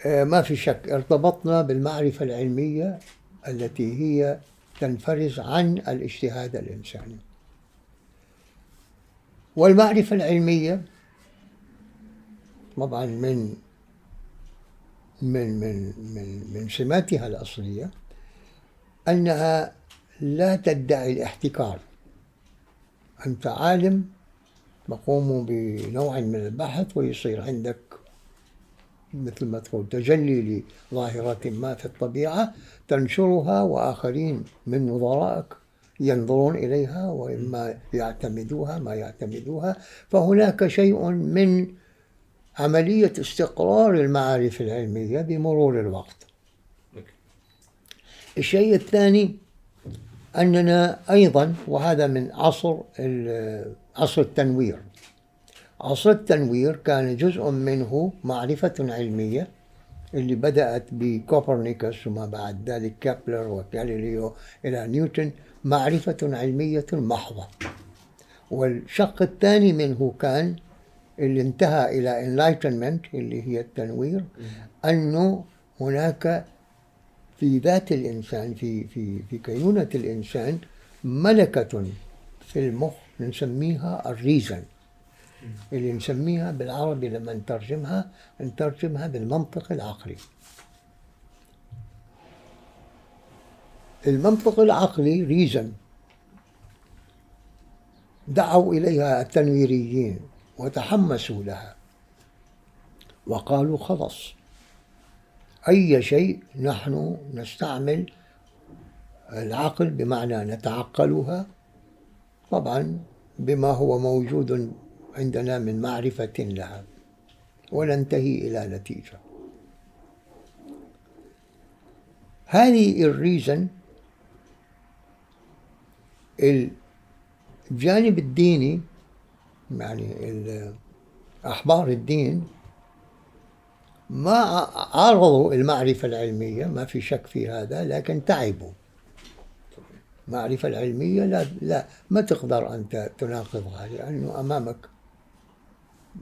آه، ما في شك ارتبطنا بالمعرفة العلمية التي هي تنفرز عن الاجتهاد الإنساني. والمعرفة العلمية طبعا من من من من من سماتها الأصلية أنها لا تدعي الاحتكار. أنت عالم تقوم بنوع من البحث ويصير عندك مثل ما تقول تجلي لظاهرة ما في الطبيعة تنشرها وآخرين من نظرائك ينظرون إليها وإما يعتمدوها ما يعتمدوها فهناك شيء من عملية استقرار المعارف العلمية بمرور الوقت. الشيء الثاني أننا أيضا وهذا من عصر ال- عصر التنوير. عصر التنوير كان جزء منه معرفة علمية اللي بدأت بكوبرنيكوس وما بعد ذلك كابلر وغاليليو إلى نيوتن معرفة علمية محضة. والشق الثاني منه كان اللي انتهى إلى enlightenment اللي هي التنوير أنه هناك في ذات الإنسان في في في كينونة الإنسان ملكة في المخ نسميها الريزن. اللي نسميها بالعربي لما نترجمها نترجمها بالمنطق العقلي. المنطق العقلي ريزن. دعوا إليها التنويريين وتحمسوا لها. وقالوا خلاص أي شيء نحن نستعمل العقل بمعنى نتعقلها طبعا بما هو موجود عندنا من معرفة لها. وننتهي إلى نتيجة. هذه الريزن الجانب الديني يعني أحبار الدين ما عارضوا المعرفة العلمية ما في شك في هذا لكن تعبوا. المعرفة العلمية لا لا ما تقدر أنت تناقضها لأنه أمامك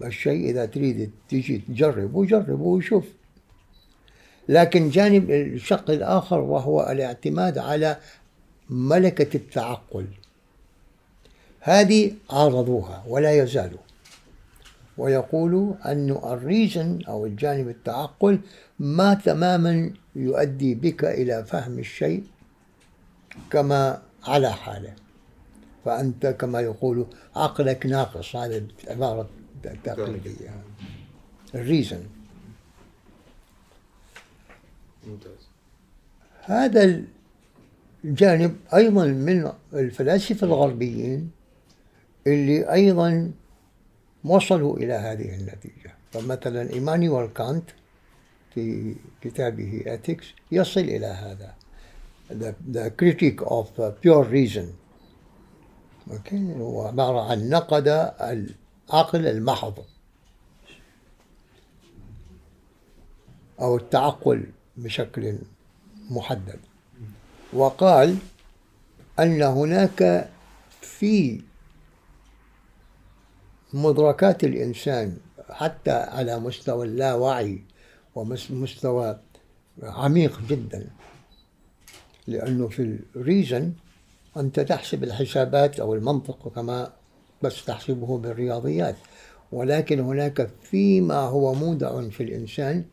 الشيء إذا تريد تجي تجرب وجرب وشوف. لكن جانب الشق الآخر وهو الاعتماد على ملكة التعقل. هذه عارضوها ولا يزالوا. ويقولوا أن الريزن أو الجانب التعقل ما تماما يؤدي بك إلى فهم الشيء كما على حاله. فأنت كما يقول عقلك ناقص. هذا عبارة تقليدية. الريزن ممتاز. هذا الجانب أيضا من الفلاسفة الغربيين اللي أيضا وصلوا إلى هذه النتيجة. فمثلا إيمانويل كانت في كتابه Ethics يصل إلى هذا. The, the critique of pure reason. Okay. هو عبارة عن نقد العقل المحض. أو التعقل بشكل محدد. وقال أن هناك في مدركات الإنسان حتى على مستوى اللاوعي ومستوى عميق جدا. لأنه في الريزن أنت تحسب الحسابات أو المنطق كما بس تحسبه بالرياضيات. ولكن هناك فيما هو مودع في الإنسان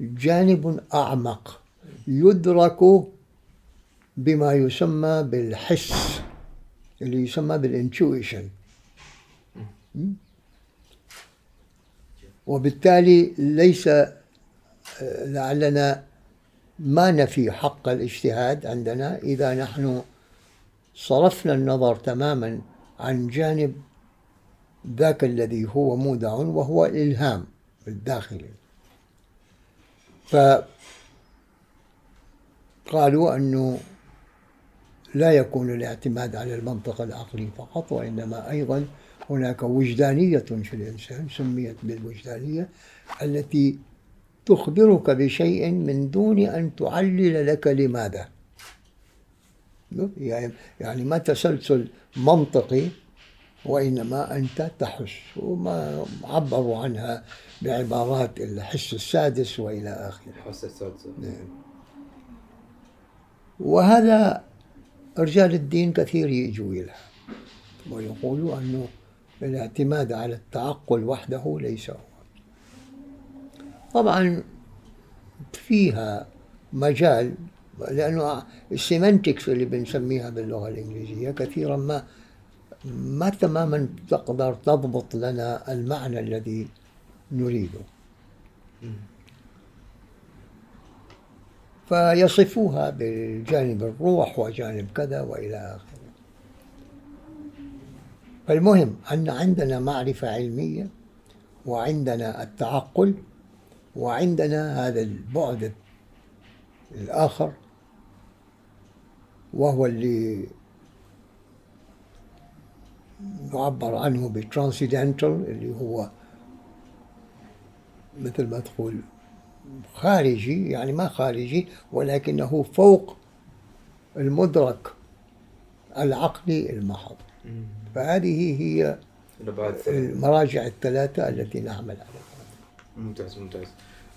جانب أعمق يدرك بما يسمى بالحس اللي يسمى بالإنتويشن. وبالتالي ليس آه، لعلنا ما نفي حق الاجتهاد عندنا إذا نحن صرفنا النظر تماما عن جانب ذاك الذي هو مودع وهو الإلهام الداخلي. فقالوا أنه لا يكون الاعتماد على المنطق العقلي فقط وإنما أيضا هناك وجدانية في الإنسان سميت بالوجدانية التي تخبرك بشيء من دون أن تعلل لك لماذا؟ يعني, يعني ما تسلسل منطقي وإنما أنت تحس وما عبروا عنها بعبارات الحس السادس وإلى آخره. الحس السادس. نعم. وهذا رجال الدين كثير يجوا لها ويقولوا أنه الاعتماد على التعقل وحده ليس هو. طبعا فيها مجال لأنه السيمنتكس اللي بنسميها باللغة الإنجليزية كثيرا ما ما تماما تقدر تضبط لنا المعنى الذي نريده. فيصفوها بالجانب الروح وجانب كذا وإلى آخره. فالمهم أن عندنا معرفة علمية وعندنا التعقل وعندنا هذا البعد الآخر وهو اللي يعبر عنه بترانسيدنتال اللي هو مثل ما تقول خارجي يعني ما خارجي ولكنه فوق المدرك العقلي المحض. فهذه هي المراجع الثلاثة التي نعمل عليها ممتاز ممتاز.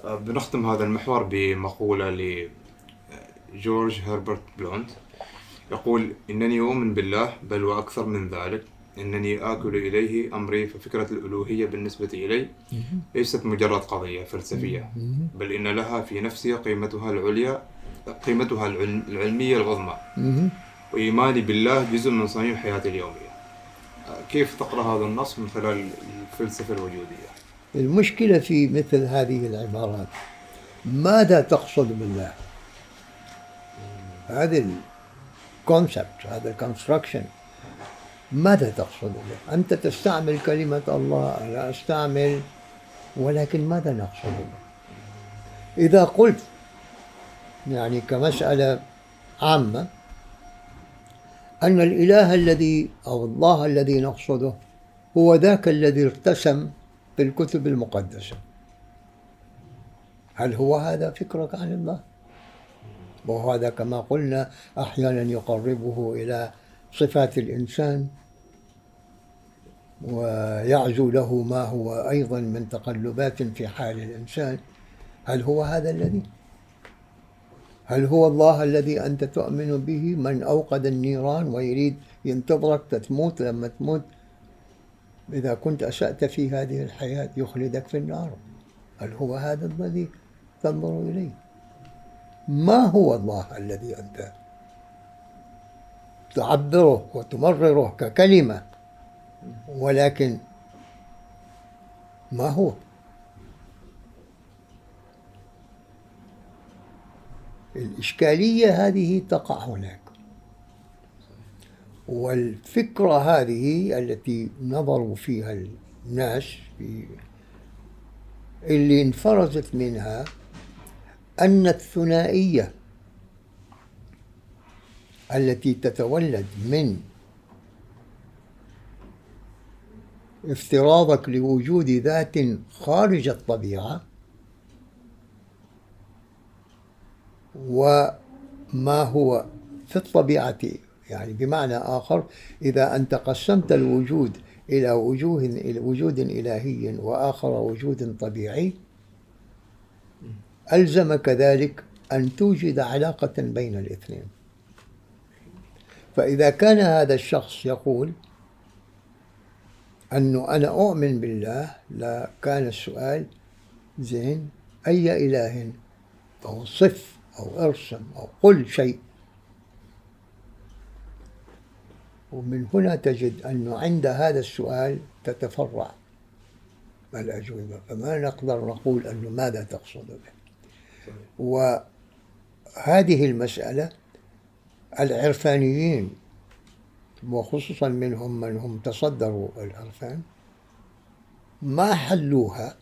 آه، بنختم هذا المحور بمقولة لجورج هربرت بلونت. يقول إنني أؤمن بالله بل وأكثر من ذلك. إنني آكل إليه أمري ففكرة الألوهية بالنسبة إلي ليست مجرد قضية فلسفية بل إن لها في نفسي قيمتها العليا قيمتها العلمية العظمى. وإيماني بالله جزء من صميم حياتي اليومية. كيف تقرأ هذا النص من خلال الفلسفة الوجودية؟ المشكلة في مثل هذه العبارات ماذا تقصد بالله؟ هذا ال concept هذا ال construction ماذا تقصد به؟ أنت تستعمل كلمة الله أنا أستعمل ولكن ماذا نقصد به؟ إذا قلت يعني كمسألة عامة أن الإله الذي أو الله الذي نقصده هو ذاك الذي ارتسم في الكتب المقدسة. هل هو هذا فكرك عن الله؟ وهذا كما قلنا أحيانا يقربه إلى صفات الإنسان ويعزو له ما هو أيضا من تقلبات في حال الإنسان. هل هو هذا الذي؟ هل هو الله الذي أنت تؤمن به؟ من أوقد النيران ويريد ينتظرك تموت لما تموت إذا كنت أسأت في هذه الحياة يخلدك في النار. هل هو هذا الذي تنظر إليه؟ ما هو الله الذي أنت تعبره وتمرره ككلمة؟ ولكن ما هو؟ الإشكالية هذه تقع هناك. والفكرة هذه التي نظروا فيها الناس في اللي انفرزت منها أن الثنائية التي تتولد من افتراضك لوجود ذات خارج الطبيعة وما هو في الطبيعة يعني بمعنى آخر إذا أنت قسمت الوجود إلى وجوه إلى وجود إلهي وآخر وجود طبيعي ألزم كذلك أن توجد علاقة بين الاثنين. فإذا كان هذا الشخص يقول أنه أنا أؤمن بالله لا كان السؤال زين أي إله؟ أو صف أو أرسم أو قل شيء. ومن هنا تجد أنه عند هذا السؤال تتفرع. الأجوبة فما نقدر نقول أنه ماذا تقصد به. وهذه المسألة العرفانيين وخصوصا منهم من هم تصدروا العرفان ما حلوها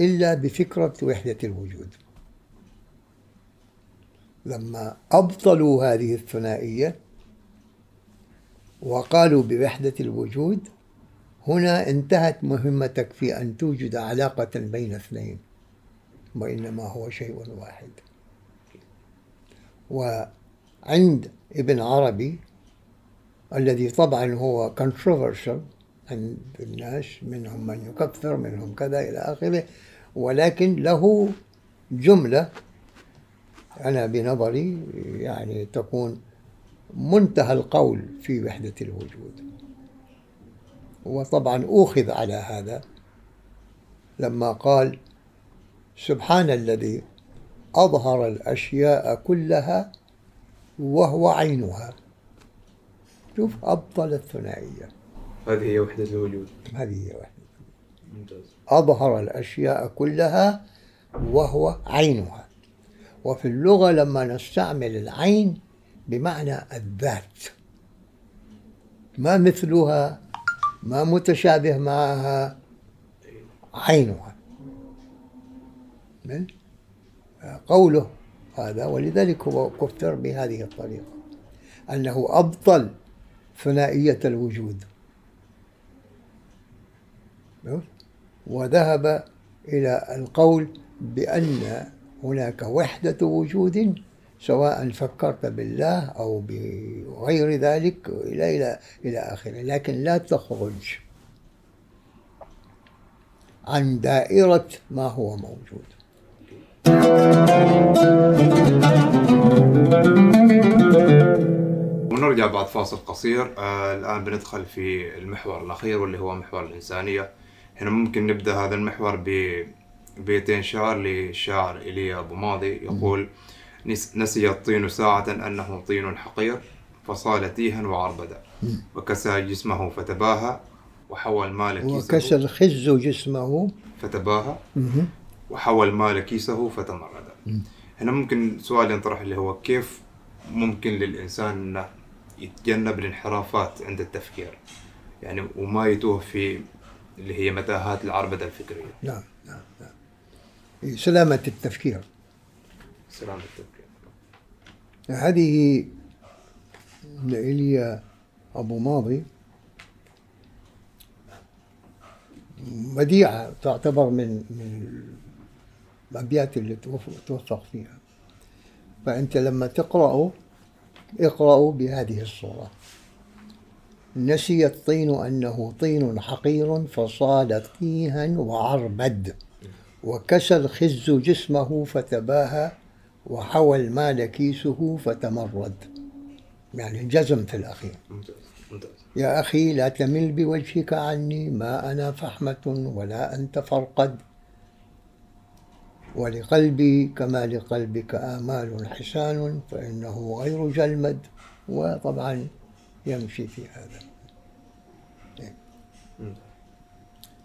إلا بفكرة وحدة الوجود. لما أبطلوا هذه الثنائية وقالوا بوحدة الوجود هنا انتهت مهمتك في أن توجد علاقة بين اثنين وإنما هو شيء واحد. وعند ابن عربي الذي طبعا هو controversial عند الناس منهم من يكفر منهم كذا إلى آخره ولكن له جملة أنا بنظري يعني تكون منتهى القول في وحدة الوجود. وطبعا أوخذ على هذا لما قال سبحان الذي أظهر الأشياء كلها وهو عينها. شوف أبطل الثنائية. هذه هي وحدة الوجود. هذه هي وحدة ممتاز. أظهر الأشياء كلها وهو عينها. وفي اللغة لما نستعمل العين بمعنى الذات. ما مثلها ما متشابه معها عينها. من؟ قوله هذا ولذلك هو كفر بهذه الطريقة أنه أبطل ثنائية الوجود. وذهب إلى القول بأن هناك وحدة وجود سواء فكرت بالله أو بغير ذلك إلى إلى إلى آخره. لكن لا تخرج عن دائرة ما هو موجود. ونرجع بعد فاصل قصير. آه الآن بندخل في المحور الأخير واللي هو محور الإنسانية. هنا ممكن نبدأ هذا المحور ببيتين شعر للشاعر إيليا أبو ماضي يقول نسي الطين ساعة أنه طين حقير فصال تيها وعربدا وكسى جسمه فتباهى وحوى المال كيسه وكسى الخز جسمه. فتباهى. وحوى المال كيسه فتمرد. هنا ممكن سؤال ينطرح اللي هو كيف ممكن للإنسان أنه يتجنب الانحرافات عند التفكير؟ يعني وما يتوه في اللي هي متاهات العربدة الفكرية. نعم نعم نعم. سلامة التفكير. سلامة التفكير هذه لإيليا أبو ماضي. بديعة تعتبر من من الأبيات اللي توفق فيها. فأنت لما تقرأه اقرأوا بهذه الصورة. نسي الطين أنه طين حقير فصال طيها وعربد وكسى الخز جسمه فتباهى وحوى المال كيسه فتمرد. يعني جزم في الأخير. ممتاز ممتاز يا أخي لا تمل بوجهك عني ما أنا فحمة ولا أنت فرقد. ولقلبي كما لقلبك آمال حسان فإنه غير جلمد. وطبعا يمشي في هذا. إيه.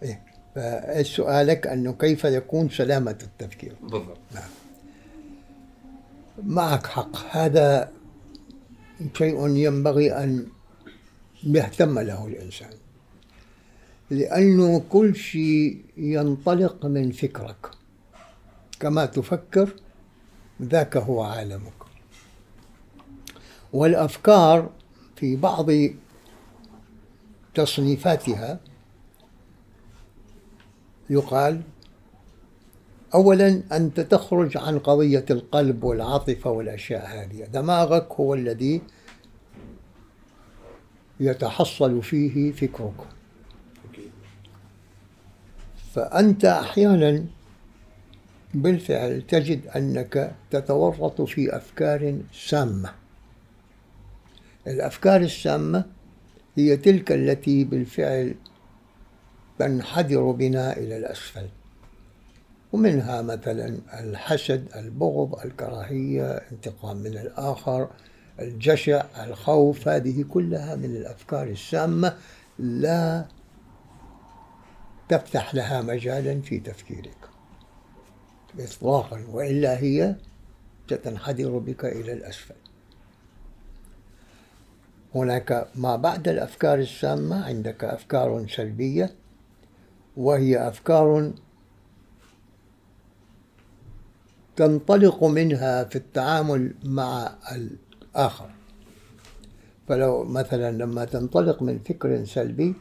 إيه. فسؤالك أنه كيف يكون سلامة التفكير؟ بالضبط. نعم. معك حق. هذا شيء ينبغي أن يهتم له الإنسان لأنه كل شيء ينطلق من فكرك. كما تفكر ذاك هو عالمك. والأفكار في بعض تصنيفاتها يقال أولا أنت تخرج عن قضية القلب والعاطفة والأشياء هذه. دماغك هو الذي يتحصل فيه فكرك. فأنت أحيانا بالفعل تجد أنك تتورط في أفكار سامة. الأفكار السامة هي تلك التي بالفعل تنحدر بنا إلى الأسفل. ومنها مثلا الحسد البغض الكراهية انتقام من الآخر الجشع الخوف هذه كلها من الأفكار السامة لا تفتح لها مجالا في تفكيرك. إطلاقا وإلا هي ستنحدر بك إلى الأسفل. هناك ما بعد الأفكار السامة عندك أفكار سلبية وهي أفكار تنطلق منها في التعامل مع الآخر. فلو مثلا لما تنطلق من فكر سلبي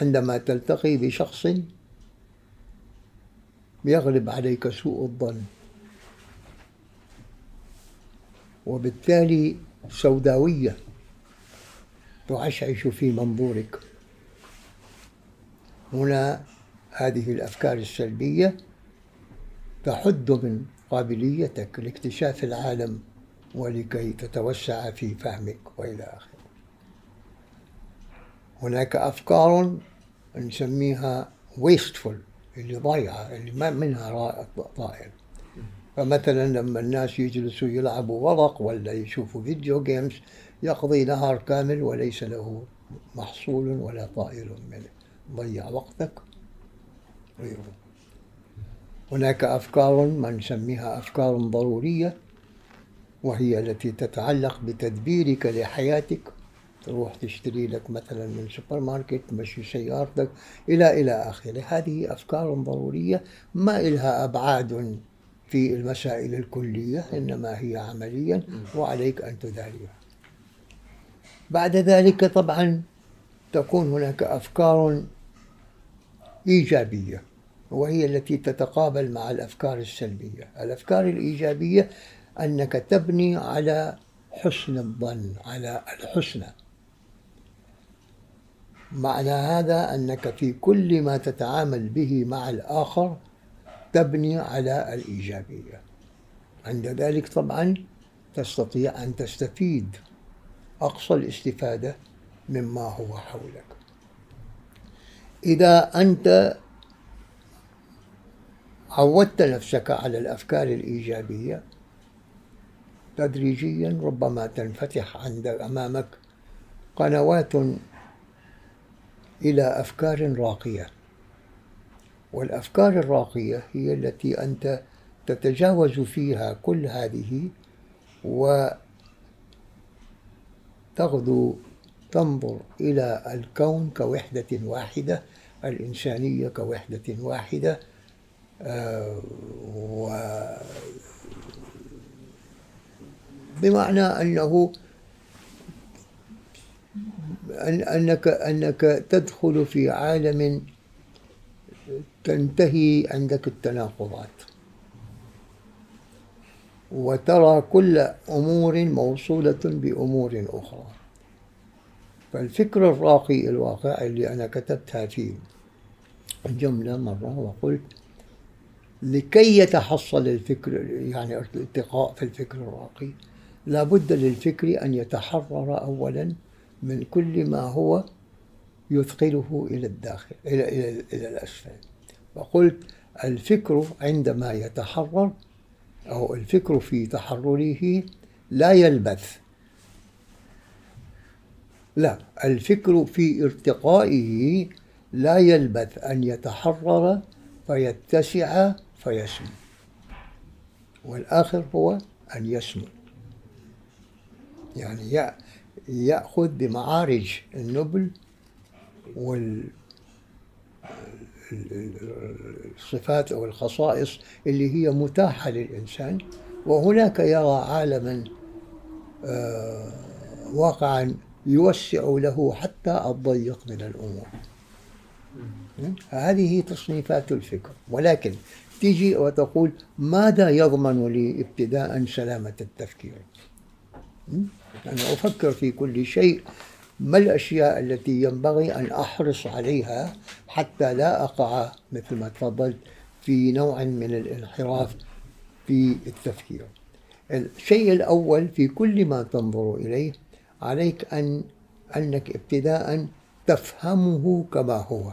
عندما تلتقي بشخص يغلب عليك سوء الظن وبالتالي سوداوية تعشعش في منظورك. هنا هذه الأفكار السلبية تحد من قابليتك لاكتشاف العالم ولكي تتوسع في فهمك وإلى آخره. هناك أفكار نسميها wasteful اللي ضايعة اللي ما منها طائر. فمثلا لما الناس يجلسوا يلعبوا ورق ولا يشوفوا فيديو جيمز يقضي نهار كامل وليس له محصول ولا طائر منه ضيع وقتك غيره هناك أفكار ما نسميها أفكار ضرورية وهي التي تتعلق بتدبيرك لحياتك. تروح تشتري لك مثلا من سوبر ماركت تمشي سيارتك إلى إلى آخره. هذه أفكار ضرورية ما إلها أبعاد في المسائل الكلية إنما هي عمليا وعليك أن تداريها. بعد ذلك طبعا تكون هناك أفكار إيجابية. وهي التي تتقابل مع الأفكار السلبية. الأفكار الإيجابية أنك تبني على حسن الظن على الحسنى. معنى هذا أنك في كل ما تتعامل به مع الآخر تبني على الإيجابية. عند ذلك طبعا تستطيع أن تستفيد أقصى الاستفادة مما هو حولك. إذا أنت عودت نفسك على الأفكار الإيجابية. تدريجيا ربما تنفتح عند أمامك قنوات إلى أفكار راقية. والأفكار الراقية هي التي أنت تتجاوز فيها كل هذه وتغدو تنظر إلى الكون كوحدة واحدة الإنسانية كوحدة واحدة و بمعنى أنه أنك أنك تدخل في عالم تنتهي عندك التناقضات. وترى كل أمور موصولة بأمور أخرى. فالفكر الراقي الواقع اللي أنا كتبتها في جملة مرة وقلت لكي يتحصل الفكر يعني الارتقاء في الفكر الراقي لابد للفكر أن يتحرر أولا من كل ما هو يثقله إلى الداخل إلى, إلى, إلى الأسفل. وقلت الفكر عندما يتحرر أو الفكر في تحرره لا يلبث. لا الفكر في ارتقائه لا يلبث أن يتحرر فيتسع فيسمو والآخر هو أن يسمو يعني يأخذ بمعارج النبل والصفات أو الخصائص اللي هي متاحة للإنسان. وهناك يرى عالما آه، واقعا يوسع له حتى الضيق من الأمور. هذه تصنيفات الفكر. ولكن تيجي وتقول ماذا يضمن لي ابتداء سلامة التفكير؟ أنا أفكر في كل شيء. ما الأشياء التي ينبغي أن أحرص عليها حتى لا أقع مثل ما تفضلت في نوع من الانحراف في التفكير؟ الشيء الأول في كل ما تنظر إليه عليك أن أنك ابتداء تفهمه كما هو.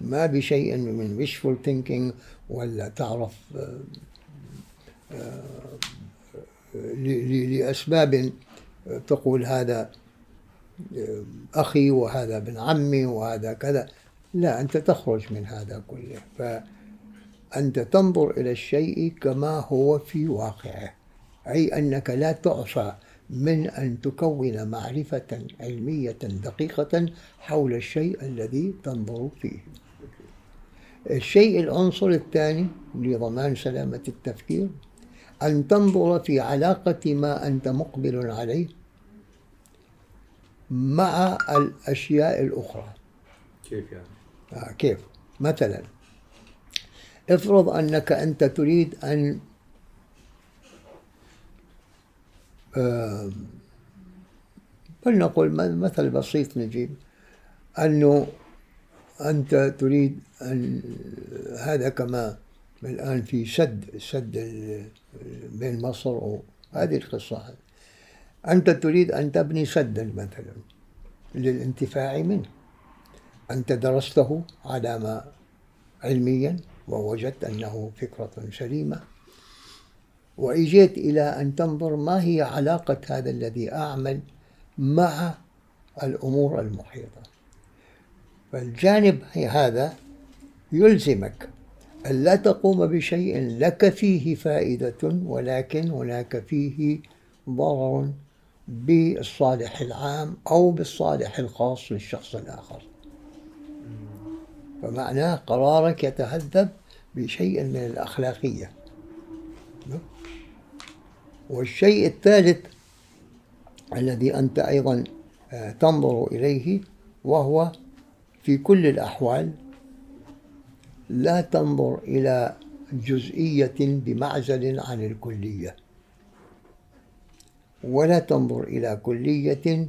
ما بشيء من wishful thinking ولا تعرف آه، آه، لأسباب تقول هذا آه، أخي وهذا ابن عمي وهذا كذا. لا أنت تخرج من هذا كله. فأنت تنظر إلى الشيء كما هو في واقعه. أي أنك لا تعفى من أن تكون معرفة علمية دقيقة حول الشيء الذي تنظر فيه. الشيء العنصر الثاني لضمان سلامة التفكير أن تنظر في علاقة ما أنت مقبل عليه مع الأشياء الأخرى كيف يعني؟ آه كيف؟ مثلا افرض أنك أنت تريد أن آه فلنقل مثل بسيط نجيب أنه أنت تريد أن هذا كما الآن في سد سد بين مصر وهذه القصة. أنت تريد أن تبني سدا مثلا للانتفاع منه. أنت درسته على علميا ووجدت أنه فكرة سليمة. وإجيت إلى أن تنظر ما هي علاقة هذا الذي أعمل مع الأمور المحيطة. فالجانب هذا يلزمك أن لا تقوم بشيء لك فيه فائدة ولكن هناك فيه ضرر بالصالح العام أو بالصالح الخاص للشخص الآخر. فمعناه قرارك يتهذب بشيء من الأخلاقية. والشيء الثالث الذي أنت أيضا آه، تنظر إليه وهو في كل الأحوال لا تنظر إلى جزئية بمعزل عن الكلية. ولا تنظر إلى كلية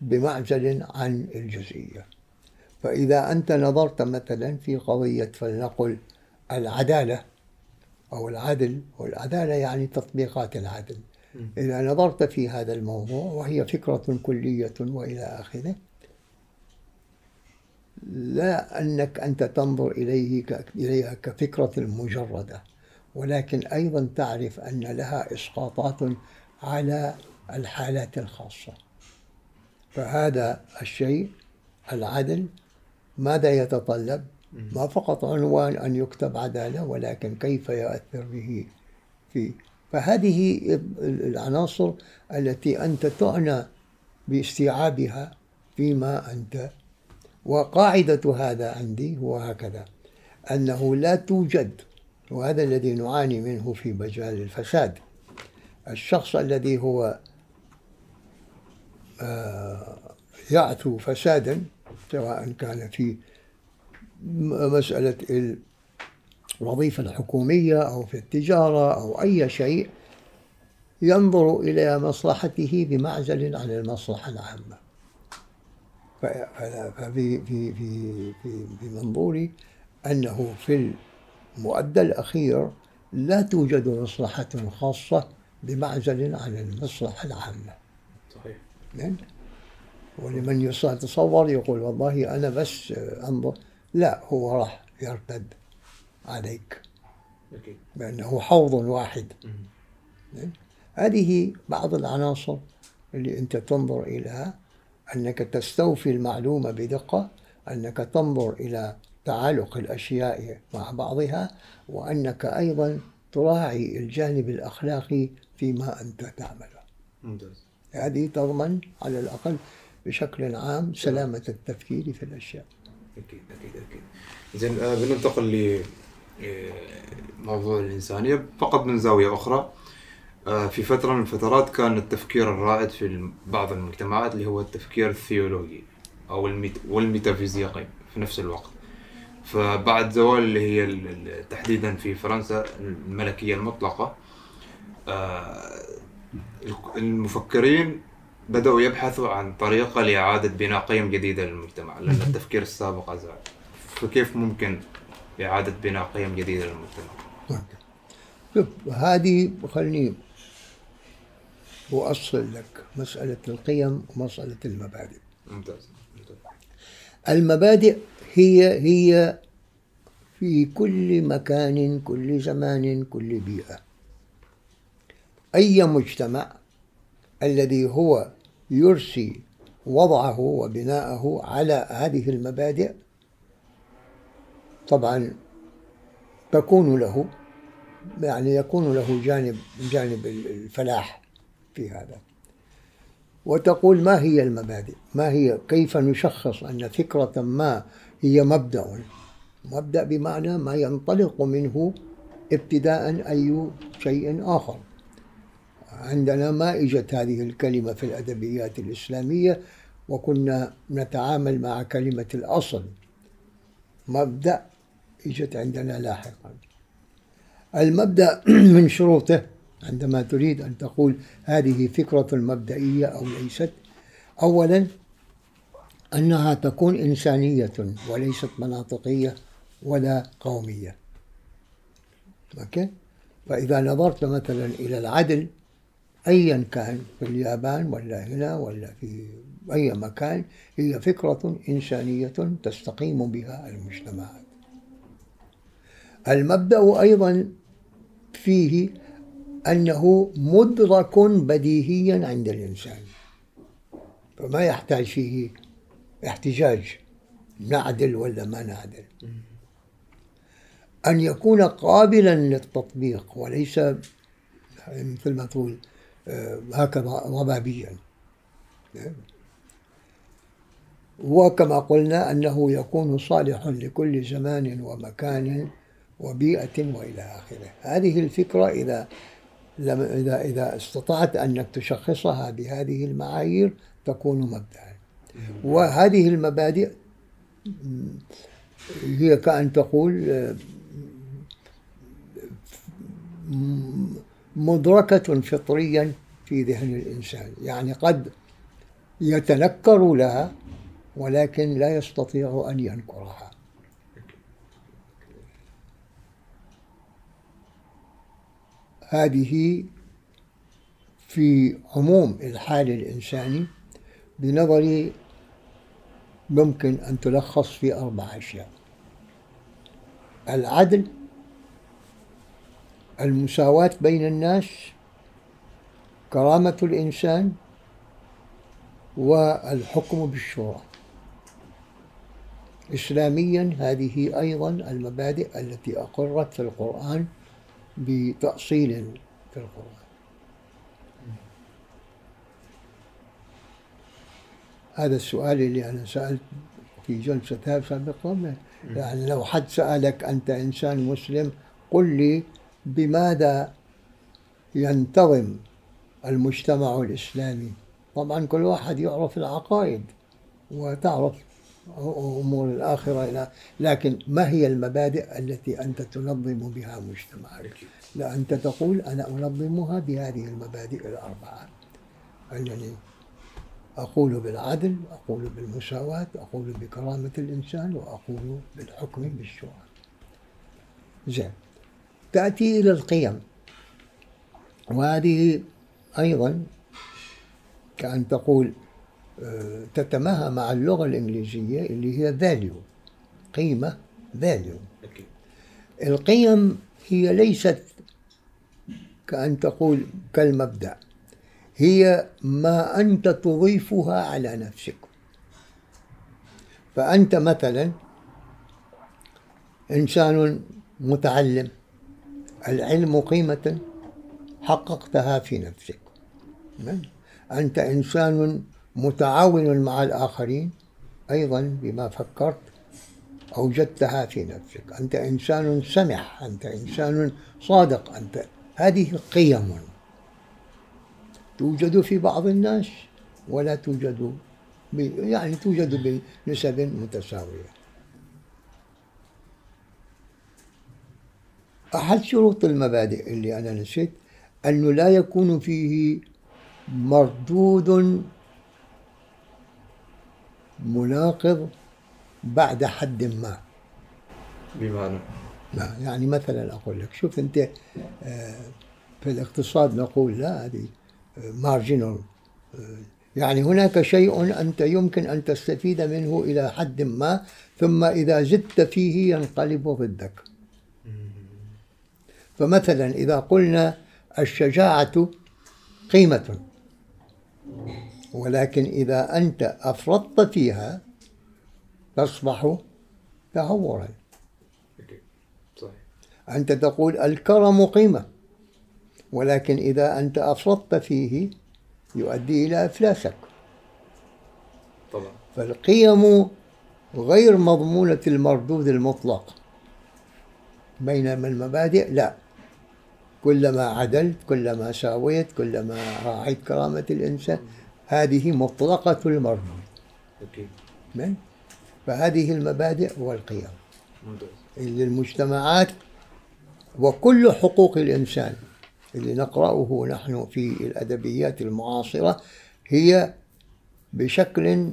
بمعزل عن الجزئية. فإذا أنت نظرت مثلا في قضية فلنقل العدالة أو العدل والعدالة يعني تطبيقات العدل. إذا نظرت في هذا الموضوع وهي فكرة كلية وإلى آخره لا أنك أنت تنظر إليه إليها كفكرة مجردة ولكن أيضا تعرف أن لها إسقاطات على الحالات الخاصة. فهذا الشيء العدل ماذا يتطلب؟ ما فقط عنوان أن يكتب عدالة ولكن كيف يؤثر به في فهذه العناصر التي أنت تعنى باستيعابها فيما أنت. وقاعدة هذا عندي هو هكذا أنه لا توجد وهذا الذي نعاني منه في مجال الفساد الشخص الذي هو آه، يعثو فسادا سواء كان في مسألة الوظيفة الحكومية أو في التجارة أو أي شيء ينظر إلى مصلحته بمعزل عن المصلحة العامة. ففي في في في في منظوري أنه في المؤدى الأخير لا توجد مصلحة خاصة بمعزل عن المصلحة العامة. صحيح. نعم. ولمن يتصور يقول والله أنا بس أنظر. لا هو راح يرتد. عليك. بأنه حوض واحد. نعم. هذه بعض العناصر اللي أنت تنظر إليها أنك تستوفي المعلومة بدقة أنك تنظر إلى تعالق الأشياء مع بعضها وأنك أيضا تراعي الجانب الأخلاقي فيما أنت تعمله. ممتاز. هذه تضمن على الأقل بشكل عام سلامة التفكير في الأشياء. أكيد أكيد أكيد زين آه، بننتقل لموضوع الإنسانية فقط من زاوية أخرى. آه، في فترة من الفترات كان التفكير الرائد في بعض المجتمعات اللي هو التفكير الثيولوجي أو الميت والميتافيزيقي في نفس الوقت. فبعد زوال اللي هي تحديدا في فرنسا الملكية المطلقة آه، المفكرين بدأوا يبحثوا عن طريقة لإعادة بناء قيم جديدة للمجتمع لأن التفكير السابق أزال فكيف ممكن إعادة بناء قيم جديدة للمجتمع؟ شوف هذه خليني أؤصل لك مسألة القيم ومسألة المبادئ ممتاز, ممتاز. المبادئ هي هي في كل مكان كل زمان كل بيئة أي مجتمع الذي هو يرسي وضعه وبناءه على هذه المبادئ طبعا تكون له يعني يكون له جانب جانب الفلاح في هذا. وتقول ما هي المبادئ؟ ما هي؟ كيف نشخص أن فكرة ما هي مبدأ؟ مبدأ بمعنى ما ينطلق منه ابتداء أي شيء آخر. عندنا ما إجت هذه الكلمة في الأدبيات الإسلامية وكنا نتعامل مع كلمة الأصل. مبدأ إجت عندنا لاحقا. المبدأ (clears throat) من شروطه عندما تريد أن تقول هذه فكرة مبدئية أو ليست أولا أنها تكون إنسانية وليست مناطقية ولا قومية. أوكي؟ فإذا نظرت مثلا إلى العدل أيا كان في اليابان ولا هنا ولا في أي مكان هي فكرة إنسانية تستقيم بها المجتمعات المبدأ أيضا فيه أنه مدرك بديهيا عند الإنسان فما يحتاج فيه احتجاج نعدل ولا ما نعدل. أن يكون قابلا للتطبيق وليس مثل ما تقول آه، هكذا ضبابيا وكما قلنا أنه يكون صالح لكل زمان ومكان وبيئة وإلى آخره. هذه الفكرة إذا لم إذا إذا استطعت أنك تشخصها بهذه المعايير تكون مبدأ وهذه المبادئ هي كأن تقول مدركة فطريا في ذهن الإنسان. يعني قد يتنكر لها ولكن لا يستطيع أن ينكرها. هذه في عموم الحال الإنساني بنظري ممكن أن تلخص في أربع أشياء. العدل المساواة بين الناس كرامة الإنسان والحكم بالشورى. إسلاميا هذه أيضا المبادئ التي أقرت في القرآن بتأصيل في القرآن هذا السؤال اللي أنا سألت في جلسة سابقة يعني لو حد سألك أنت إنسان مسلم قل لي بماذا ينتظم المجتمع الإسلامي؟ طبعا كل واحد يعرف العقائد وتعرف أمور الآخرة إلى لكن ما هي المبادئ التي أنت تنظم بها مجتمعك؟ لا أنت تقول أنا أنظمها بهذه المبادئ الأربعة. أنني أقول بالعدل أقول بالمساواة أقول بكرامة الإنسان وأقول بالحكم بالشورى زين. تأتي إلى القيم. وهذه أيضا كأن تقول تتماهى مع اللغة الإنجليزية اللي هي value قيمة value. القيم هي ليست كأن تقول كالمبدأ هي ما أنت تضيفها على نفسك. فأنت مثلا إنسان متعلم العلم قيمة حققتها في نفسك. أنت إنسان متعاون مع الآخرين أيضا بما فكرت أوجدتها في نفسك. أنت إنسان سمح أنت إنسان صادق أنت. هذه قيم. توجد في بعض الناس ولا توجد يعني توجد بنسب متساوية. أحد شروط المبادئ اللي أنا نسيت أنه لا يكون فيه مردود مناقض بعد حد ما. بمعنى؟ يعني مثلا أقول لك شوف أنت آه، في الاقتصاد نقول لا هذه مارجينال يعني هناك شيء أنت يمكن أن تستفيد منه إلى حد ما ثم إذا زدت فيه ينقلب ضدك. فمثلا إذا قلنا الشجاعة قيمة. ولكن إذا أنت أفرطت فيها تصبح تهورا أنت تقول الكرم قيمة ولكن إذا أنت أفرطت فيه يؤدي إلى إفلاسك. طبعا. فالقيم غير مضمونة المردود المطلق بينما المبادئ لا. كلما عدلت كلما ساويت كلما راعيت كرامة الإنسان هذه مطلقة أوكي. فهذه المبادئ والقيم. اللي المجتمعات وكل حقوق الإنسان اللي نقرأه نحن في الأدبيات المعاصرة هي بشكل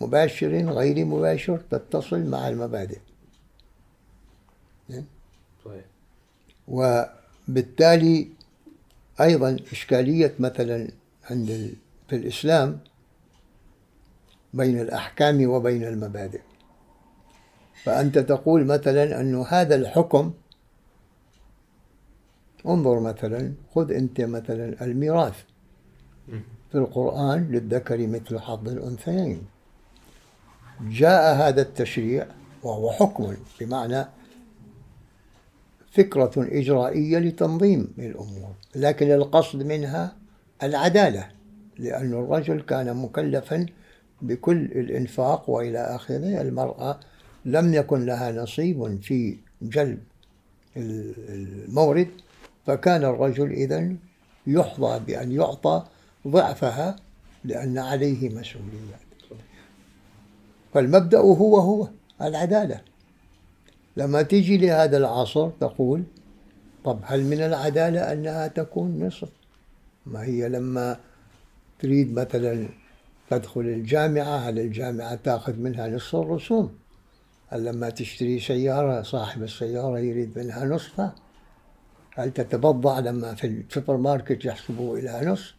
مباشر غير مباشر تتصل مع المبادئ. صحيح وبالتالي أيضا إشكالية مثلا عند في الإسلام بين الأحكام وبين المبادئ. فأنت تقول مثلا أن هذا الحكم انظر مثلا خذ أنت مثلا الميراث في القرآن للذكر مثل حظ الأنثيين. جاء هذا التشريع وهو حكم بمعنى فكرة إجرائية لتنظيم الأمور لكن القصد منها العدالة. لأن الرجل كان مكلفا بكل الإنفاق وإلى آخره. المرأة لم يكن لها نصيب في جلب المورد فكان الرجل إذا يحظى بأن يعطى ضعفها لأن عليه مسؤوليات. فالمبدأ هو هو العدالة. لما تيجي لهذا العصر تقول طب هل من العدالة أنها تكون نصف؟ ما هي لما تريد مثلا تدخل الجامعة هل الجامعة تأخذ منها نصف الرسوم؟ هل لما تشتري سيارة صاحب السيارة يريد منها نصفها؟ هل تتبضع لما في السوبر ماركت يحسبه إلى نصف؟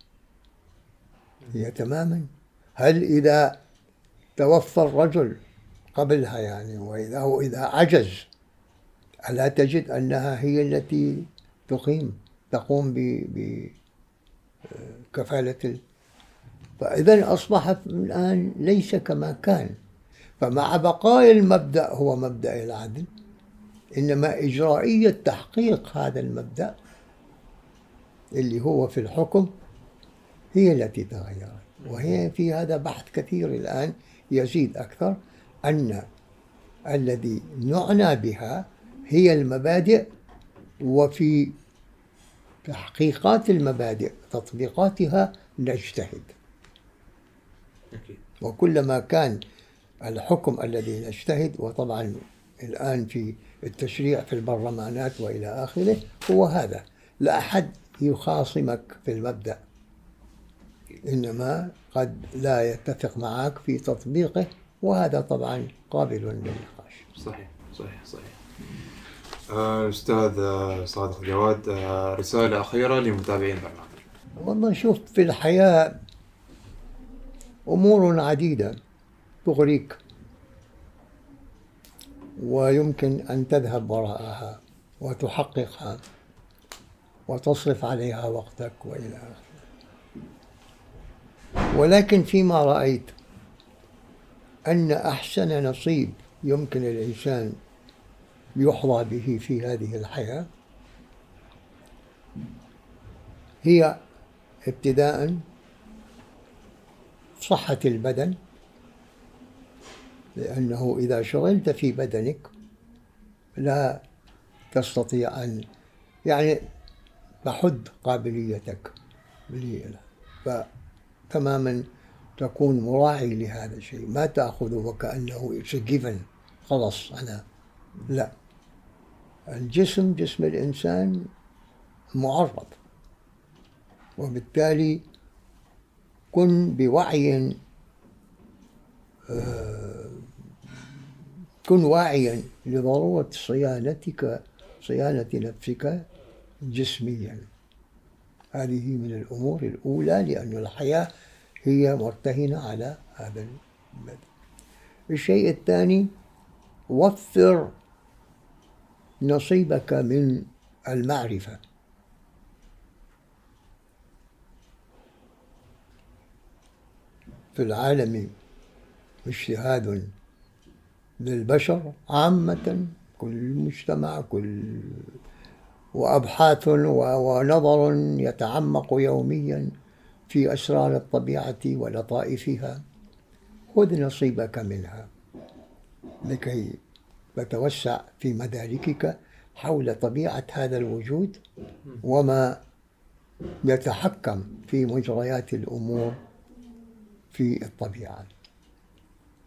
هي تماما. هل إذا توفى الرجل قبلها يعني وإذا هو إذا عجز ألا تجد أنها هي التي تقيم تقوم بكفالة فإذا أصبح الآن ليس كما كان. فمع بقاء المبدأ هو مبدأ العدل إنما إجرائية تحقيق هذا المبدأ اللي هو في الحكم هي التي تغيرت. وهي في هذا بحث كثير الآن يزيد أكثر أن الذي نعنى بها هي المبادئ وفي تحقيقات المبادئ تطبيقاتها نجتهد. وكلما كان الحكم الذي نجتهد وطبعا الآن في التشريع في البرلمانات وإلى آخره هو هذا. لا أحد يخاصمك في المبدأ. إنما قد لا يتفق معك في تطبيقه وهذا طبعا قابل للنقاش. صحيح صحيح صحيح. آه، أستاذ آه، صادق جواد آه، رسالة أخيرة لمتابعين البرنامج والله شوف في الحياة أمور عديدة تغريك ويمكن أن تذهب وراءها وتحققها وتصرف عليها وقتك وإلى آخره. ولكن فيما رأيت أن أحسن نصيب يمكن الإنسان يحظى به في هذه الحياة هي ابتداء صحة البدن لأنه إذا شغلت في بدنك لا تستطيع أن يعني تحد قابليتك فتماما تكون مراعي لهذا الشيء. ما تأخذه وكأنه جيفن خلاص أنا لا. الجسم جسم الإنسان معرض. وبالتالي كن بوعي آه، كن واعيا لضرورة صيانتك صيانة نفسك جسميا. هذه من الأمور الأولى لأن الحياة هي مرتهنة على هذا البدء الشيء الثاني وفر نصيبك من المعرفة. في العالم اجتهاد للبشر عامة كل مجتمع كل وأبحاث ونظر يتعمق يوميا في أسرار الطبيعة ولطائفها. خذ نصيبك منها لكي تتوسع في مداركك حول طبيعة هذا الوجود وما يتحكم في مجريات الأمور في الطبيعة.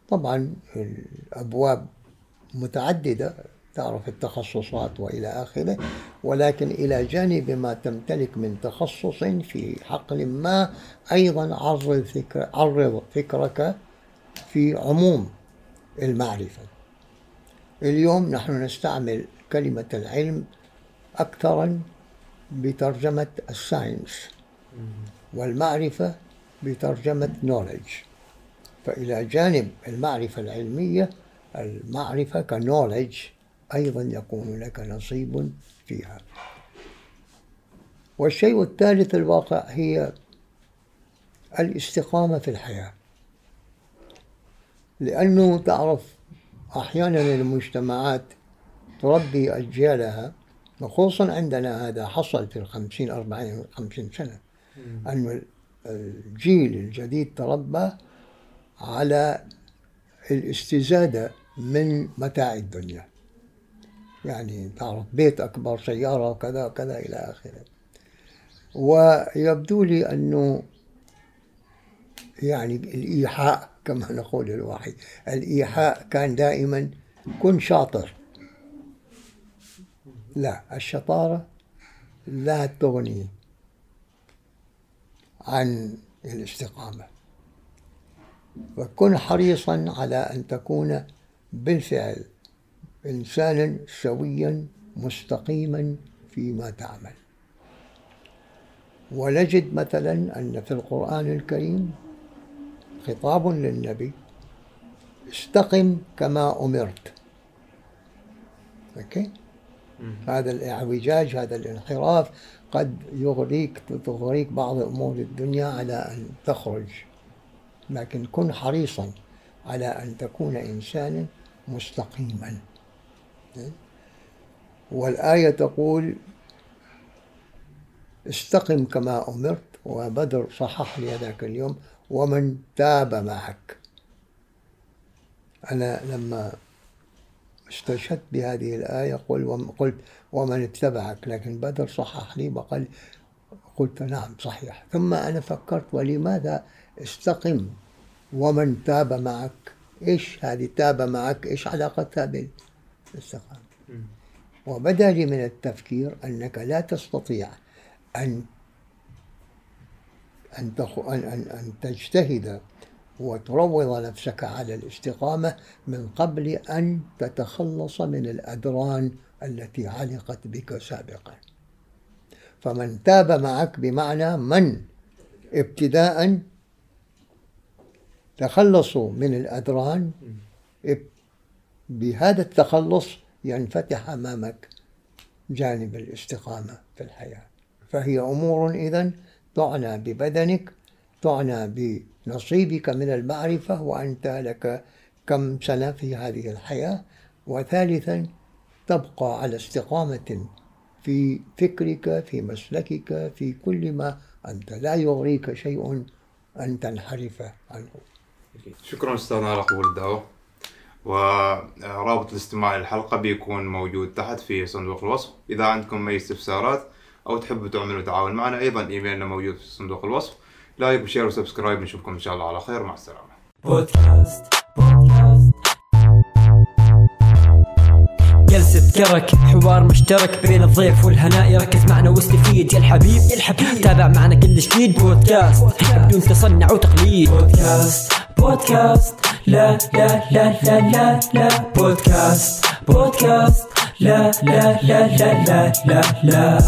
طبعا الأبواب متعددة تعرف التخصصات وإلى آخره ولكن إلى جانب ما تمتلك من تخصص في حقل ما أيضا عرض, فكر عرض فكرك في عموم المعرفة. اليوم نحن نستعمل كلمة العلم أكثرا بترجمة الساينس. والمعرفة بترجمة knowledge. فإلى جانب المعرفة العلمية المعرفة كنولج أيضا يكون لك نصيب فيها. والشيء الثالث الواقع هي الاستقامة في الحياة. لأنه تعرف أحيانا المجتمعات تربي أجيالها خصوصا عندنا هذا حصل في الخمسين أربعين خمسين سنة. أن الجيل الجديد تربى على الاستزادة من متاع الدنيا. يعني تعرف بيت أكبر سيارة وكذا وكذا إلى آخره. ويبدو لي أنه يعني الإيحاء كما نقول الواحد الإيحاء كان دائما كن شاطر. لا الشطارة لا تغني. عن الاستقامة. وكن حريصا على أن تكون بالفعل إنسانا سويا مستقيما فيما تعمل. ونجد مثلا أن في القرآن الكريم خطاب للنبي استقم كما أمرت. أوكي؟ هذا الإعوجاج هذا الانحراف قد يغريك تغريك بعض أمور الدنيا على أن تخرج. لكن كن حريصا على أن تكون إنسانا مستقيما. والآية تقول استقم كما أمرت وبدر صحح لي ذاك اليوم ومن تاب معك. أنا لما استشهدت بهذه الآية قلت ومن اتبعك لكن بدر صحح لي وقال قلت نعم صحيح. ثم أنا فكرت ولماذا استقم ومن تاب معك؟ إيش هذه تاب معك؟ إيش علاقتها بالاستقامة وبدأ لي من التفكير أنك لا تستطيع. أن, أن, أن تجتهد وتروض نفسك على الاستقامة من قبل أن تتخلص من الأدران التي علقت بك سابقا. فمن تاب معك بمعنى من؟ ابتداء تخلصوا من الأدران بهذا التخلص ينفتح أمامك جانب الاستقامة في الحياة. فهي أمور إذن تعنى ببدنك تعنى بنصيبك من المعرفة وأنت لك كم سنة في هذه الحياة. وثالثا تبقى على استقامة في فكرك في مسلكك في كل ما أنت لا يغريك شيء أن تنحرف عنه. شكرا أستاذنا على قبول الدعوة ورابط الاستماع للحلقة بيكون موجود تحت في صندوق الوصف. إذا عندكم أي استفسارات أو تحبوا تعملوا تعاون معنا أيضا إيميلنا موجود في صندوق الوصف. like و share و subscribe نشوفكم إن شاء الله على خير. مع السلامة. بودكاست بودكاست. جلسة كرك حوار مشترك بين الضيف والهناء. يركز معنا واستفيد يا الحبيب يا الحبيب. تابع معنا كل جديد. بودكاست بدون تصنع وتقليد. بودكاست بودكاست. لا لا لا لا لا لا. بودكاست بودكاست. لا لا لا لا لا لا لا.